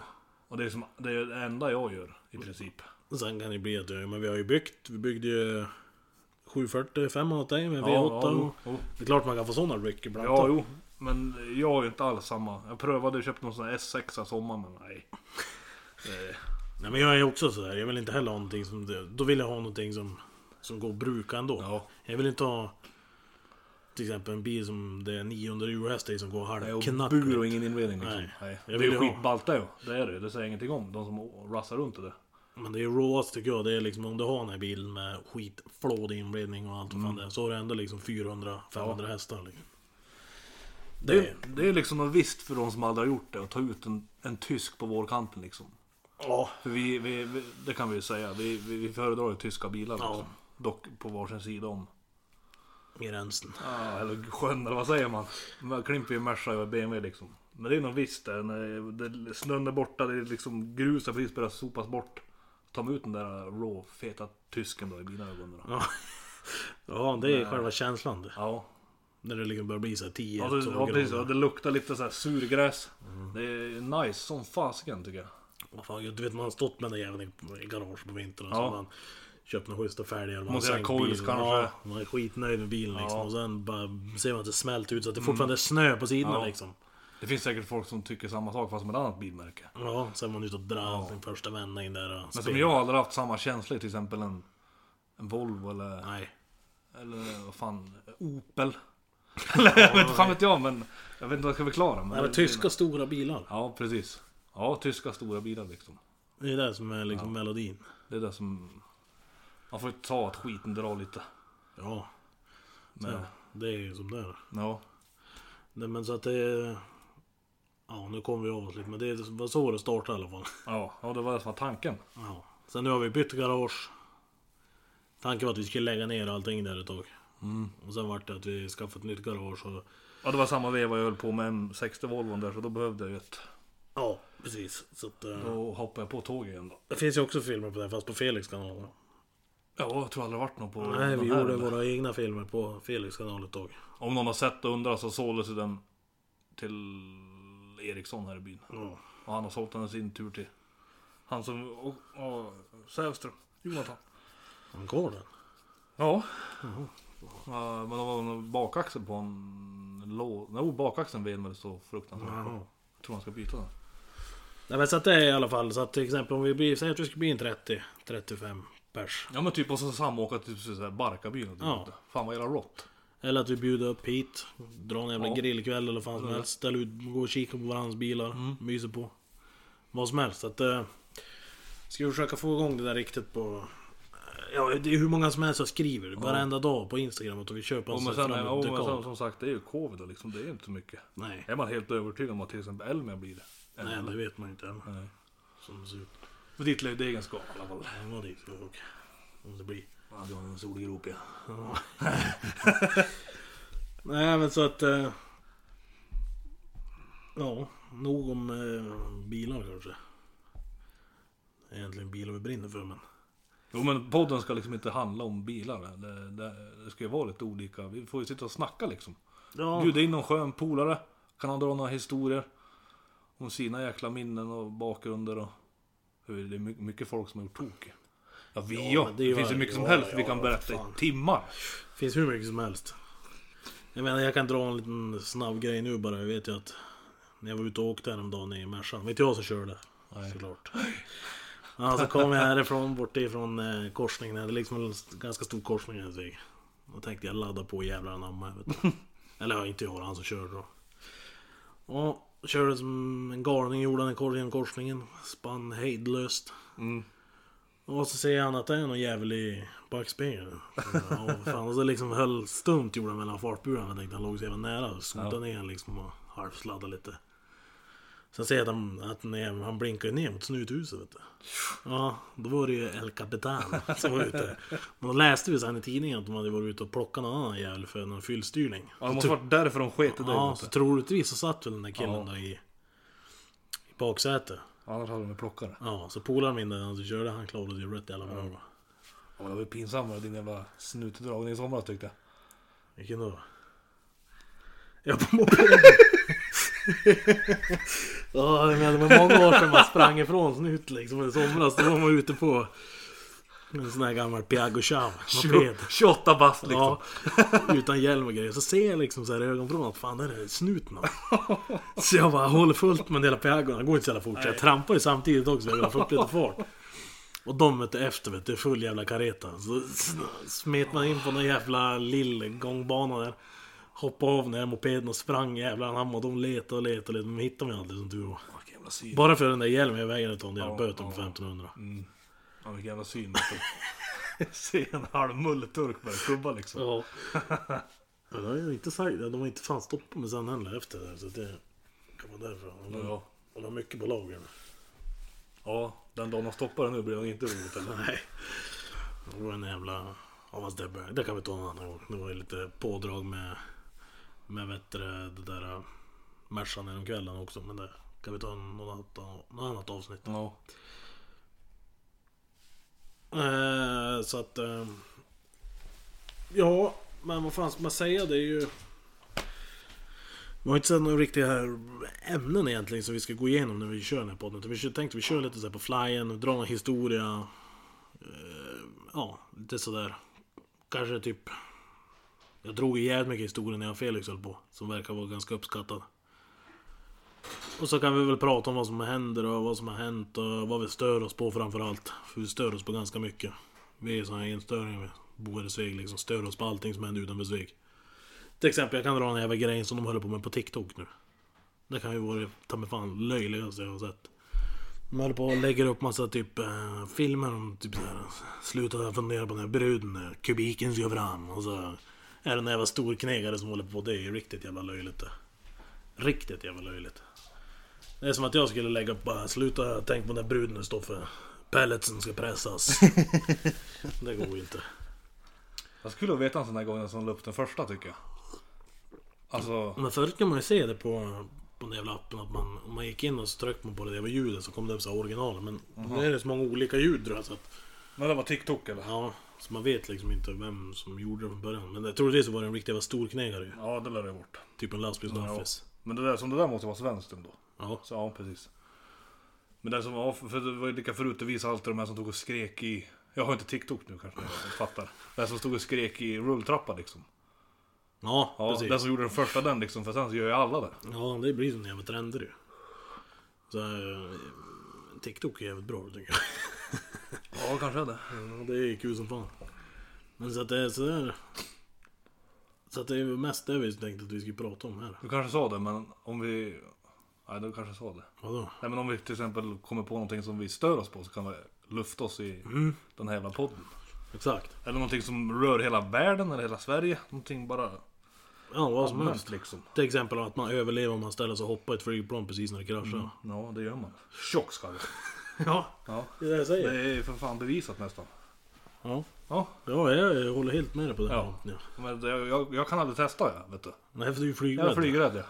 Och det är, som, det är det enda jag gör i princip. Sen kan det bli att, men vi har ju byggt, vi byggde ju 745 åt dig med V8. Ja, jo, jo. Det är klart man kan få sådana ryck ibland. Ja, jo. Men jag har ju inte alls samma. Jag prövade och köpte någon sån här S6 i sommar men nej. Nej men jag är också sådär, jag vill inte heller ha någonting som, det- då vill jag ha någonting som, som går att bruka ändå. Ja. Jag vill inte ha till exempel en bil som det är 900 hjulhästar i som går halvknackigt. bur och ingen inredning liksom. Nej. Nej. Jag Det är vill ju ju skitballt det ju. Det är det ju. Det säger jag ingenting om. De som rassar runt i det. Men det är råast tycker jag, det är liksom om du har den här bilen med skitflåd inredning och allt vad fan det är. Så har du ändå liksom 400-500 hästar liksom. Det, är- det är liksom något visst för de som aldrig har gjort det. Att ta ut en, en tysk på vårkanten liksom. Ja. För vi, vi, vi det kan vi ju säga. Vi, vi, vi föredrar ju tyska bilar liksom. Ja. Dock på varsin sida om. Gränsen. Ja, eller sjön eller vad säger man? Man klimper ju Merca och BMW liksom. Men det är nog visst det. När det, snön är borta, det är liksom grus har precis börjat sopas bort. Ta mig ut den där rå, feta tysken då i mina ögon. Då. Ja. Ja, det är själva känslan det. Ja, När det liksom börjar bli så här 10 ja, det, ja precis. Och det luktar lite så här surgräs. Det är nice som fasiken tycker jag. Vad fan, du vet man har stått med den jäveln i, i garage på vintern Ja. så man köpt några schyssta fälgar. Man har coils kanske. Ja, man är skitnöjd med bilen liksom. Ja. Och sen bara ser man att det smält ut så att det fortfarande är snö på sidorna Ja. liksom. Det finns säkert folk som tycker samma sak fast med ett annat bilmärke. Ja, sen man ute och drar Ja. sin första vändning där och Men som jag har aldrig haft samma känsla i till exempel en, en Volvo eller, Nej. eller vad fan, Opel. eller jag vet fan vet jag men jag vet inte vad jag ska förklara. Men men tyska stora bilar. Ja precis. Ja, tyska stora bilar liksom. Det är det som är liksom melodin. Det är det som... Man får ju ta att skiten drar lite. Ja, Men, det är ju som det är. ja. Nej, men så att det... Ja, nu kommer vi av oss lite, men det var så det startade i alla fall. Ja, ja det var det som var tanken. Ja. Sen nu har vi bytt garage. Tanken var att vi skulle lägga ner allting där ett tag. Och sen vart det att vi skaffade ett nytt garage. Och... Ja, det var samma veva jag höll på med M60 Volvon där, så då behövde jag ju ett. Ja, precis. Så att, eh, Då hoppade jag på tåget igen då. Det finns ju också filmer på det, fast på Felix kanal. Ja, jag tror aldrig varit någon på Nej, vi gjorde eller? våra egna filmer på Felix kanal ett tag. Om någon har sett och undrar så såldes den till Eriksson här i byn. Ja. Och han har sålt i sin tur till han som... Och, och, Sävström. Jonathan. Han går den? Ja. Ja, men det var en bakaxel på en lå... Nej, bakaxeln ved så fruktansvärt. Jaha. Jag tror han ska byta den. Nej men så att det är i alla fall så att till exempel om vi blir, säg att vi ska bli en 30, 35 pers. Ja men typ och så samåka till så här Barkabyn och Ja. ja. Fan vad jävla rått. Eller att vi bjuder upp hit, drar en jävla Ja. grillkväll eller vad som Mm. helst. Ställer ut, går och kikar på varandras bilar, myser på. Vad som helst. Att, eh, ska vi försöka få igång det där riktigt på... Ja, det är hur många som helst som skriver varenda dag på Instagram att vi köper Och en sån ja, och men dekal. sen, som sagt det är ju covid och liksom, det är ju inte så mycket. Nej, Är man helt övertygad om att till exempel Elmia blir det? nej det vet man inte än. Nej. Som det ser ut. För ditt lilla egenskap i alla fall. Ja, vad dit ska vi åka. Om det blir. Ja, du har en solgrop ja. Nej men så att... Eh, ja, nog om eh, bilar kanske. Egentligen bilar vi brinner för men... Jo men podden ska liksom inte handla om bilar. Det, det, det ska ju vara lite olika. Vi får ju sitta och snacka liksom. Ja, Bjuda in någon skön polare. Kan han dra några historier. Om sina jäkla minnen och bakgrunder och... Hur det är my- mycket folk som har gjort tok. Ja vi Ja, Det, det finns ju- ju mycket som helst vi kan berätta i timmar. finns hur mycket som helst. Jag menar jag kan dra en liten snabb grej nu bara. Jag vet ju att... När jag var ute och åkte häromdagen i Mercan. Vet jag som körde. Nej. Såklart. Ja, så kom jag härifrån, bort ifrån eh, korsningen. Det är liksom en ganska stor korsning här i Då tänkte jag ladda på jävlar anamma. Eller ja, inte jag, han som körde då. Och körde som en galning, gjorde han genom korsningen. Spann hejdlöst. Mm. Och så ser han att det är någon jävel i backspegeln. Fan. Och så liksom höll stumt gjorde han mellan fartburarna. Jag tänkte han låg så jävla nära. Sotade Ja. ner liksom och halvsladdade lite. Sen ser jag att han, att han, han blinkar ner mot snuthuset vet du. Ja, då var det ju El Capitan som var ute. Men då läste vi sen i tidningen att de hade varit ute och plockat någon annan jävel för någon fyllstyrning. Ja, det måste varit därför de sket i dig. Ja, så troligtvis så satt väl den där killen Ja. där i, i baksätet. Annars hade de plockat det. Ja, så polaren min där han körde han klarade ju rätt jävla bra. då. Ja, men det var ju pinsammare din jävla snutdragning i somras tyckte jag. Vilken då? Ja, på mopeden. ja, menar, det var många år sedan man sprang ifrån snut liksom. I somras då var man ute på en sån här gammal Piaggio Chav moped. 28 bast liksom. Ja, utan hjälm och grejer. Så ser jag liksom så här i ögonvrån att fan, där är snuten. Så jag bara håller fullt med hela Piaggon. Han går inte så jävla fort. Så jag trampar ju samtidigt också. Jag vill få upp lite fart. Och de vet du, efter vet du, full jävla kareta. Så smet man in på någon jävla lill gångbana där. Hoppade av den här mopeden och sprang jävlar anamma. Och de letade och letade och letade. Men hittade mig aldrig som tur var. Bara för den där hjälmen jag vägrade ta en jävla Ja, böter på ja. 1500. Ja, vilken jävla syn. Se en halv mulleturk börja kubba liksom. Ja. ja det jag inte sagt. De har inte fan stoppat mig sen heller efter det. Så det kan vara därför. De har, Ja. de har mycket på lager. ja, den dagen de stoppar den nu blir det inte roligt eller? Nej. Det var en jävla... Ja fast det, det kan vi ta en annan gång. Det var ju lite pådrag med... Med vet du, det där... äh, Mercan genom kvällen också. Men det kan vi ta en- något annat, något annat avsnitt. Ja. Eh, så att... Eh, ja, men vad fan ska man säga? Det är ju... Vi har inte sett några riktiga ämnen egentligen som vi ska gå igenom när vi kör den här podden. Utan Vi tänkte vi kör lite så här på flyen, dra någon historia. Eh, ja, lite sådär. Kanske typ... Jag drog ju jävligt mycket historier när jag och Felix höll på. Som verkar vara ganska uppskattad. Och så kan vi väl prata om vad som händer och vad som har hänt och vad vi stör oss på framförallt. För vi stör oss på ganska mycket. Vi är såna här enstöringar. Vi bor i Sveg liksom. Stör oss på allting som händer utanför Sveg. Till exempel, jag kan dra en jävla grej som de håller på med på TikTok nu. Det kan ju vara ta mig fan löjligaste jag har sett. De håller på och lägger upp massa typ eh, filmer om typ såhär Sluta fundera på den här bruden där. kubiken ska fram och så är det en jävla storknegare som håller på. Det är ju riktigt jävla löjligt det. Riktigt jävla löjligt. Det är som att jag skulle lägga upp bara sluta tänk på den där bruden det står för. Pelletsen ska pressas. det går ju inte. Jag skulle veta en sån här gång som la upp den första tycker jag. Alltså, Men förut kan man ju se det på, på den jävla appen att man, om man gick in och så tryckte man på det jävla ljudet så kom det upp så original. Men nu är det så många olika ljud tror jag så att, men det var TikTok eller? ja, så man vet liksom inte vem som gjorde det från början. Men troligtvis så var det en riktig jävla storknegare ju. Ja, det lär det ha varit. Typ en lastbilsnaffis. Men det där, som det där måste vara svenskt ändå. Ja. Så ja, precis. Men den som var, för det var ju lika förut, det visade alltid de här som stod och skrek i... Jag har inte TikTok nu kanske, jag fattar. Den som stod och skrek i rulltrappa liksom. Ja, Ja, precis. den som gjorde den första den liksom, för sen så gör ju alla det. Ja, det blir som jävla trender ju. Så, TikTok är jävligt bra tycker jag. Ja, kanske det. Ja, det är kul som fan. Men så att det är sådär. Så att det är mest det vi tänkte att vi skulle prata om här. Du kanske sa det, men om vi... Nej, du kanske sa det. Vadå? Nej, men om vi till exempel kommer på någonting som vi stör oss på så kan vi lufta oss i Mm. den här jävla podden. Exakt. Eller någonting som rör hela världen eller hela Sverige. Någonting bara Ja, vad som helst. liksom. Till exempel att man överlever om man ställer sig och hoppar i ett flygplan precis när det kraschar. Ja, det gör man. Tjock ska vi. Ja, Ja. det är det jag Det säger. är för fan bevisat nästan. Ja, Ja, ja jag, jag håller helt med dig på det. Ja. här. Ja. men det, jag, jag kan aldrig testa jag, vet du. Nej, för du är ju Jag är flygrädd. flygrädd jag.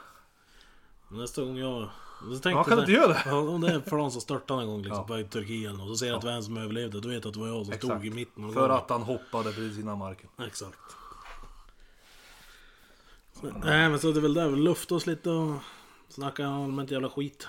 Nästa gång jag... Så tänkte Man kan inte göra det. Ja, om det är ett plan som störtar en gång liksom, Ja. på Turkiet och så ser jag att vem som överlevde, då vet jag att det var jag som Exakt. stod i mitten. För gången. att han hoppade precis innan marken. Exakt. Så, nej men så det är väl där vi luftar oss lite och snacka allmänt jävla skit.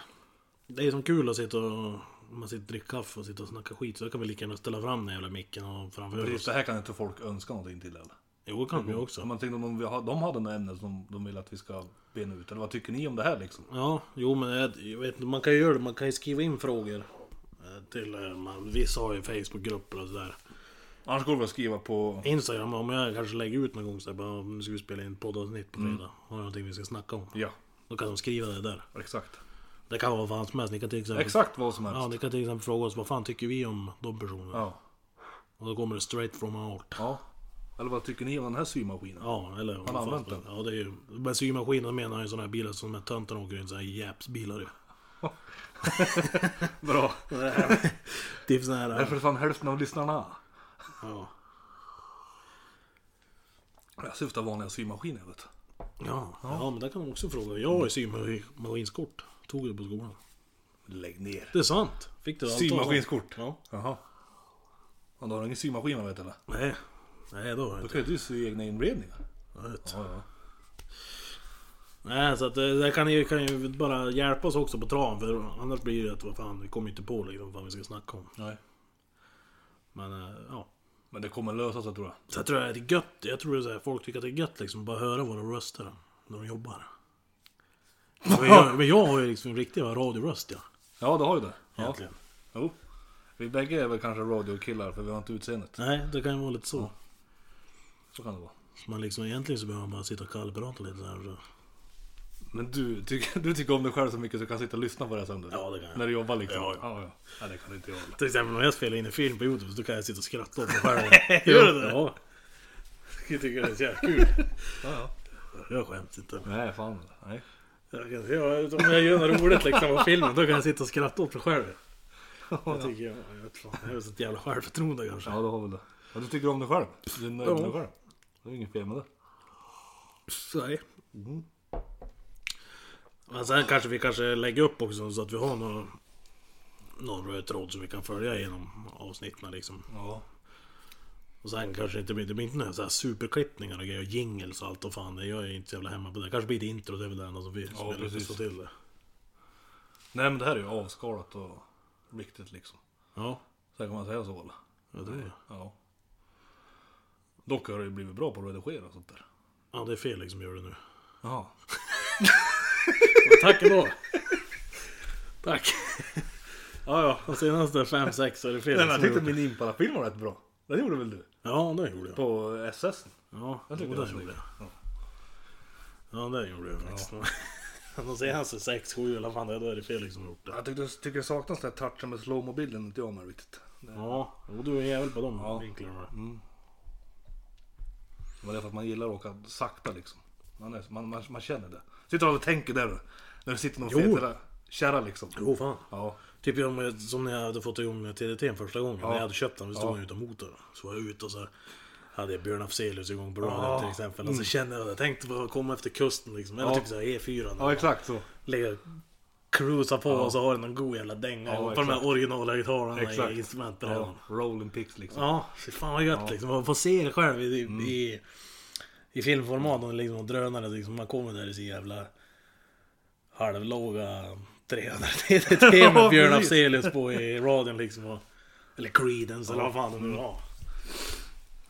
Det är som kul att sitta och man sitter och dricker kaffe och sitter och snackar skit så då kan vi lika gärna ställa fram den jävla micken och framför Precis, oss. det här kan inte folk önska någonting till eller? Jo det kan vi också. Om man tänkte om har- de hade några ämnen som de vill att vi ska bena ut. Eller vad tycker ni om det här liksom? Ja, jo men jag, jag vet inte, man kan ju göra det, man kan ju skriva in frågor. eh, Till, eh, man, vissa har ju Facebookgrupper och sådär. Annars går det att skriva på... Instagram, om jag kanske lägger ut någon gång så här, bara, nu ska vi spela in poddavsnitt på fredag. Har du någonting vi ska snacka om? Ja, Då kan de skriva det där. exakt. Det kan vara vad fan som helst. Ni kan till exempel, Exakt vad som helst. ja, ni kan till exempel fråga oss vad fan tycker vi om de personerna? Ja. Och då kommer det straight from heart. ja. Eller vad tycker ni om den här symaskinen? Ja, eller vad fan använt som- Ja, det är ju... Med symaskinen menar jag ju sådana här bilar som de här töntarna åker in, sådana här Japs-bilar ju. Bra. Typ sådana Det är här... för fan hälften av lyssnarna. Ja. Jag syftar vanliga symaskiner vet du. Ja, ja, men där kan man också fråga. Jag har ju symaskinskort. Tog det på skolan. Lägg ner. Det är sant. Fick du allt Symaskinskort? Ja. Jaha. Och då har du ingen symaskin vet eller? Nej. Nej, då har Då kan ju du sy egna inredningar. Vet. Ja, ja. Nej, så att det, det kan ju, kan ju bara hjälpa oss också på traven. För annars blir det att vad fan, vi kommer inte på liksom vad vi ska snacka om. Nej. Men eh, ja. Men det kommer lösa sig tror jag. Så jag tror att det är gött. Jag tror att folk tycker att det är gött liksom bara höra våra röster när de jobbar. Men jag, men jag har ju liksom en riktig radioröst ja. Ja, det har ju det. Ja. Egentligen. Jo. Vi bägge är väl kanske radiokillar för vi har inte utseendet. Nej, det kan ju vara lite så. Så kan det vara. Så man liksom egentligen så behöver man bara sitta och kallprata lite. Så. Men du, tycker- du tycker om dig själv så mycket så du kan sitta och lyssna på det här sen? Ja, det kan jag. När du jobbar liksom? Ja, ja. ja. Nej, det kan inte jag. Till exempel om jag spelar in en film på Youtube så kan jag sitta och skratta åt mig själv. Gör du det? Ja. Jag tycker det är så jävla kul. Ja, ja. Jag skäms inte. Nej, fan. Nej. Jag kan, jag, om jag gör något roligt liksom på filmen då kan jag sitta och skratta åt mig själv. Det tycker jag. Jag vet fan, jag har sånt jävla självförtroende kanske. Ja, du har väl det. Ja, du tycker om dig själv? Du är nöjd med Ja. dig själv? Det är inget fel med det. Nej. Men sen kanske vi kanske lägger upp också så att vi har någon, någon röd tråd som vi kan följa genom avsnitten liksom. Ja. Och sen kanske inte blir, det blir inte några så här superklippningar och grejer och jingles och allt och fan. Jag är inte så jävla hemma på det. Kanske blir det intro, det är väl det enda som vi Ja, lyckas få till det. Nej, men det här är ju avskalat och riktigt liksom. Ja, Så kan man säga så eller? ja det är Ja. Dock har ju blivit bra på att redigera och sånt där. Ja, det är Felix som gör det nu. Jaha. Tack ändå! Tack! Ja, ja, de senaste fem, sex är det Felix men jag som har tyckte gjort det. min Impala-film var rätt bra. Den gjorde väl du? Ja, det gjorde jag. På SS? Ja, Jag jo, tyckte det den gjorde jag. Ja. Ja, det gjorde jag faktiskt. De senaste sex, sju eller vad fan det är, då är det Felix som har gjort det. Jag tyckte, tycker det saknas den här touchen med slowmo-bilden, inte jag med riktigt. Ja, jo, du är jävel på de Ja. vinklarna. Var det för att man gillar att åka sakta liksom. Man, är, man, man, man känner det. Sitter du och tänker där du. När det sitter någon Jo. fet där. kärra liksom. Jo fan. Ja. Typ som när jag hade fått igång TDT första gången. När jag hade köpt den, vi stod han utan motor. Så var jag ute och så hade jag Björn Afzelius igång på radion Ja. till exempel. Och Mm. så kände jag att jag tänkte på komma efter kusten liksom. Eller Ja. typ såhär E4. ja, exakt så. Lägga cruisa på Ja. och så har den någon god jävla dänga Ja, på de här exakt. originalhögtalarna Exakt. i instrumentbrädan. Ja, rolling pics liksom. Ja, fy fan vad gött Ja. liksom. Man får se det själv i, Mm. i, i filmformat. Och liksom drönare liksom. Man kommer där i så jävla halvlåga 300 TDT med Björn. Afzelius på i radion liksom. Och, eller Creedence eller vad fan det nu var.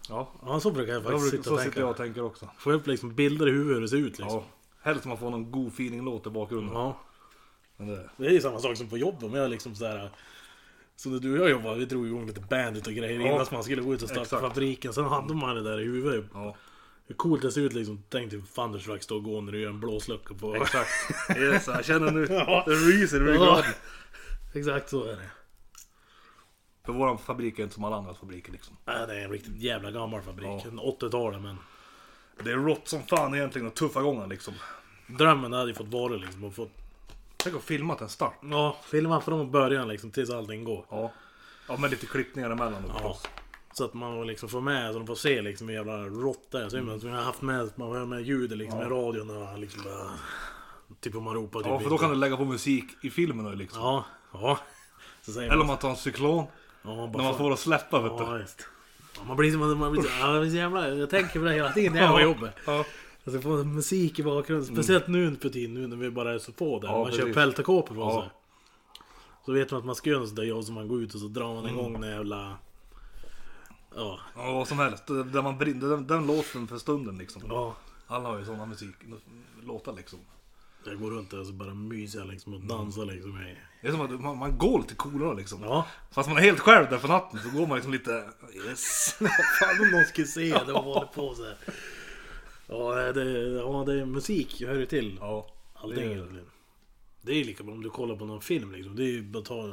Ja. Ja, så brukar jag faktiskt brukar- sitta och så sitter tänka. jag och tänker också. Få upp liksom bilder i huvudet hur det ser ut liksom. Ja. Helst man får någon god feeling-låt i bakgrunden. Ja. Det, Det är ju samma sak som på jobbet. Men jag liksom sådär... Så när du och jag jobbade, vi drog igång lite bandit och grejer Ja. innan man skulle gå ut och starta Exakt. fabriken. Sen hade man det där i huvudet. ja. Hur coolt det ser ut liksom. Tänk dig Thunderstruck stå och gå när du gör en blåslucka på... Exakt. Yes, jag känner nu. Ja. Det ryser ur Ja. Exakt så är det. För våran fabrik är inte som alla andras fabriker liksom. Nej, det är en riktigt jävla gammal fabrik. Ja. En 80-talet men... Det är rått som fan egentligen och tuffa gånger liksom. Drömmen hade ju fått vara liksom. Och fått, Tänk att filmat en start. ja, filma från början liksom tills allting går. Ja. Ja med lite klippningar emellan då Ja. Så att man liksom får med, så de får se liksom hur jävla rått det är. Så mm. vi har haft med, man hör med ljudet liksom Ja. i radion och liksom bara... Typ om man ropar typ Ja för då kan du lägga på musik i filmen då liksom. Ja, ja. Eller om man... man tar en cyklon. Ja, bara När man får att släppa vet du. Ja, just. Man blir. Man så, är jävla... Jag tänker på det hela tiden när jag var jobbet. Ja. Alltså få musik i bakgrunden. Speciellt nu för tiden, nu när vi bara är så få där. Ja, man kör precis. peltakåpor på Ja. sig. Så vet man att man ska göra en sån där jobb som man går ut och så drar man igång den jävla... Ja. Ja vad som helst. Där man brinner, den, den låten för stunden liksom. Ja. Alla har ju sådana musik, låtar liksom. Jag går runt där och så bara myser liksom och dansar liksom. Det är som att man, man går lite coolare liksom. Ja. Fast man är helt själv där för natten så går man liksom lite... Yes. Fan om någon skulle se det och håller på så här. Ja, det, ja, det är musik hör ju till. Ja. Allting det är- egentligen. Det är lika bra om du kollar på någon film liksom. Det är ju bara att ta...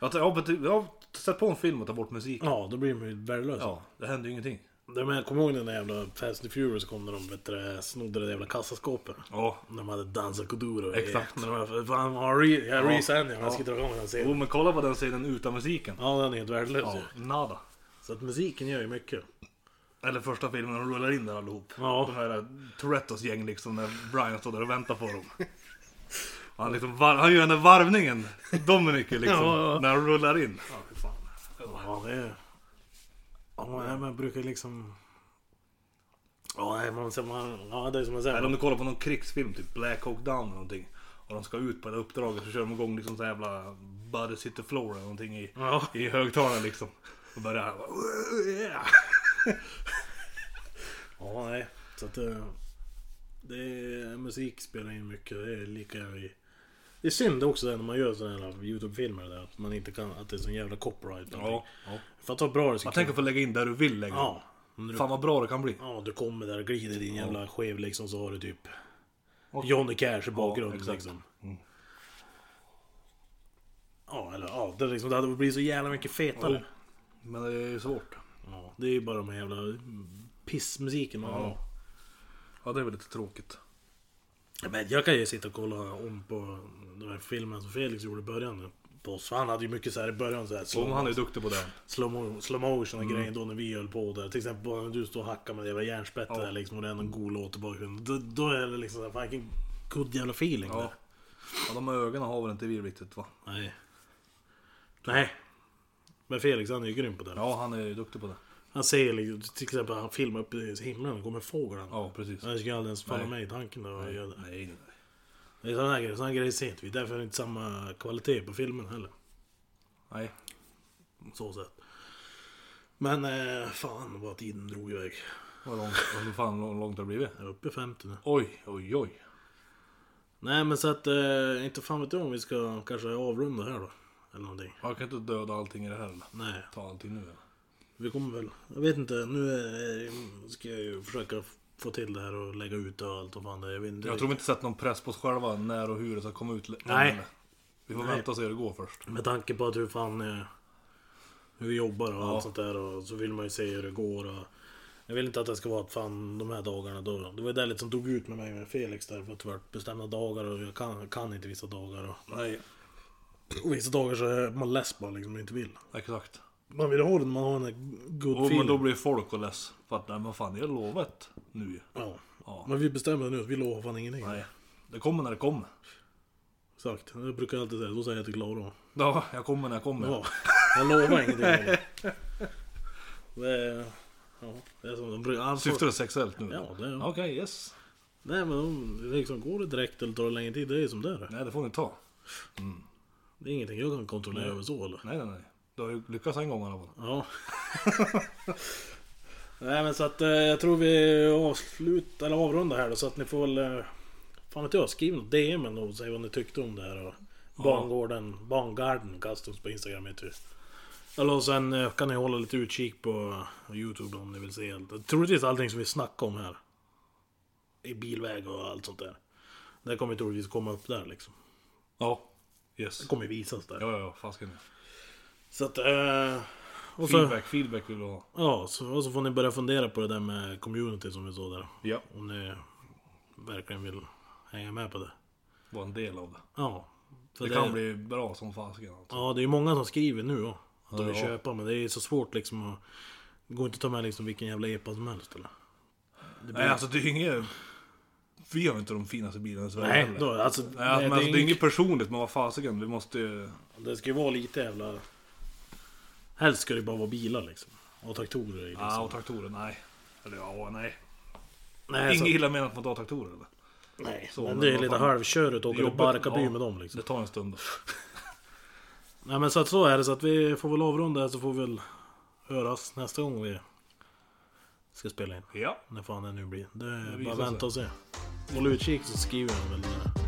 Jag har, jag har- jag sett på en film och tagit bort musik. Ja, då blir man ju värdelös. Ja, det händer ju ingenting. Det men jag kommer ihåg den där jävla Fast and Furious kom när de du, snodde det där jävla kassaskåpet. Ja. När de hade dansat Kuduro. Exakt. När de var, fan, har re, ja, Ja. Ja. han ska dra igång den Jo serien. men kolla på den scenen utan musiken. Ja, den är helt värdelös Ja, nada. Så att musiken gör ju mycket. Eller första filmen när de rullar in där allihop. Ja. De här Torettos gäng liksom när Brian står där och väntar på dem. Han, liksom var, han gör den där varvningen, Dominic liksom, Ja, ja. när han rullar in. Ja, fy fan. Ja, det är... Ja, man brukar liksom... Ja, man, man, ja det är som jag säger. Eller om du kollar på någon krigsfilm, typ Black Hawk Down eller någonting. Och de ska ut på det uppdraget så kör de igång liksom så här jävla Buddy City Floor eller någonting i, Ja. i högtalaren liksom. Och börjar... Yeah. Ja, nej. Så att det... det är, musik spelar in mycket. Det är lika i... Det är synd också när man gör sådana här YouTube-filmer där. Att man inte kan... Att det är sån jävla copyright. Ja, ja. Att ha bra det ska Man tänker få lägga in där du vill lägga. Ja. Du, Fan vad bra det kan bli. ja, du kommer där och glider din jävla skev liksom så har du typ... Och- Johnny Cash i bakgrunden exakt. liksom. Mm. Ja, eller ja. Det, liksom, det hade blivit så jävla mycket fetare. Men det är ju svårt. Ja, det är ju bara de här jävla pissmusiken man har. Ja. Det är väl lite tråkigt. Men jag kan ju sitta och kolla om på den här filmen som Felix gjorde i början. På oss. Han hade ju mycket så här i början så här slow, han är ju duktig på det. slow, slow motion och grejer då när vi höll på där. Till exempel när du står och hackar med det jävla järnspettet Ja. där liksom och det är någon god låt i bakgrunden. Då, då är det liksom så här, fan vilken good jävla feeling Ja. där. ja de ögonen har väl inte vi riktigt va? Nej. Nej. Men Felix han är ju grym på det. Ja han är ju duktig på det. Han ser liksom, till exempel han filmar upp i himlen och kommer fåglarna. Ja precis. Det skulle aldrig ens falla mig i tanken då. Nej, nej, nej. Det är sådana här grejer, sådana grejer ser inte vi. Därför är det inte samma kvalitet på filmen heller. Nej. Så sett. Men eh, fan vad tiden drog iväg. Vad långt, vad fan långt har det blivit? Jag är uppe i 50 nu. Oj, oj, oj. Nej men så att, eh, inte fan vet jag om vi ska kanske avrunda här då. Eller någonting. Jag kan inte döda allting i det här eller? Nej, Ta allting nu eller? vi kommer väl. Jag vet inte, nu är, ska jag ju försöka få till det här och lägga ut och allt och fan det. Jag vet inte. Jag tror vi inte sätter någon press på oss själva när och hur det ska komma ut. Nej. Vi får Nej. vänta och se hur det går först. Med tanke på att hur fan eh, hur vi jobbar och Ja. allt sånt där och så vill man ju se hur det går och Jag vill inte att det ska vara att fan de här dagarna då. Det var det lite som tog ut med mig med Felix där. För att det var bestämda dagar och jag kan, kan inte vissa dagar. Och, Nej. Vissa dagar så är man less bara liksom och inte vill. Exakt. Man vill ha det när man har en good Och, men feeling. då blir folk och less. För att nej men fan, det är lovet nu ju. Ja. Ja. Men vi bestämmer nu att vi lovar fan ingenting. Nej. Det kommer när det kommer. Exakt. Det brukar jag alltid säga. Då säger jag till Klara. Ja, jag kommer när jag kommer. Ja. Jag lovar ingenting. Det är... Ja, det är som de brukar... Alltså, Syftar det sexuellt nu? Ja, det är... Okej, yes. Nej men de, liksom, går det direkt eller tar det längre tid, det är som det är. Nej, det får ni ta. Det är ingenting jag kan kontrollera Nej. över så eller? Nej, nej, nej. Du har ju lyckats en gång i alla fall. Ja. Nej men så att eh, jag tror vi avslutar, eller avrundar här då så att ni får väl... Eh, fan vet jag, skriv något DM och säg vad ni tyckte om det här. Och Bangården, Bangarden Customs på Instagram heter det. Eller och sen eh, kan ni hålla lite utkik på eh, Youtube om ni vill se allt. Troligtvis allting som vi snackar om här. I bilväg och allt sånt där. Det kommer troligtvis komma upp där liksom. Ja. Yes. Det kommer visas där. Ja, ja, ja. Fasken. Så att... Eh, och så, Feedback, feedback vill du ha. Ja, så, och så får ni börja fundera på det där med community som vi såg där. Ja. Om ni verkligen vill hänga med på det. Var en del av det. Ja. För Det kan bli bra som fasiken alltså. Ja, det är ju många som skriver nu då. Att de vill Ja. köpa, men det är så svårt liksom att... Det går inte att ta med liksom vilken jävla epa som helst eller? Det blir... Nej, alltså det är inget... Vi har inte de finaste bilarna i Sverige Nej, heller. då, alltså, Nej, nej, men alltså, det är inget- inget personligt, men vad fasiken, vi måste ju... det ska ju vara lite jävla... Helst ska det bara vara bilar liksom. Och traktorer liksom. Ja, och traktorer, nej. Eller ja, nej. nej, så, Ingen illa menat mot att ha traktorer eller? nej, så, men det är lite halvkörigt att åka till Barkarby ja. med dem liksom. Det tar en stund. Nej men så att så är det så att vi får väl avrunda här så får vi väl höras nästa gång vi ska spela in. Ja. När fan det nu blir. Det är bara vänta och se. Håll utkik så skriver jag väl. eh,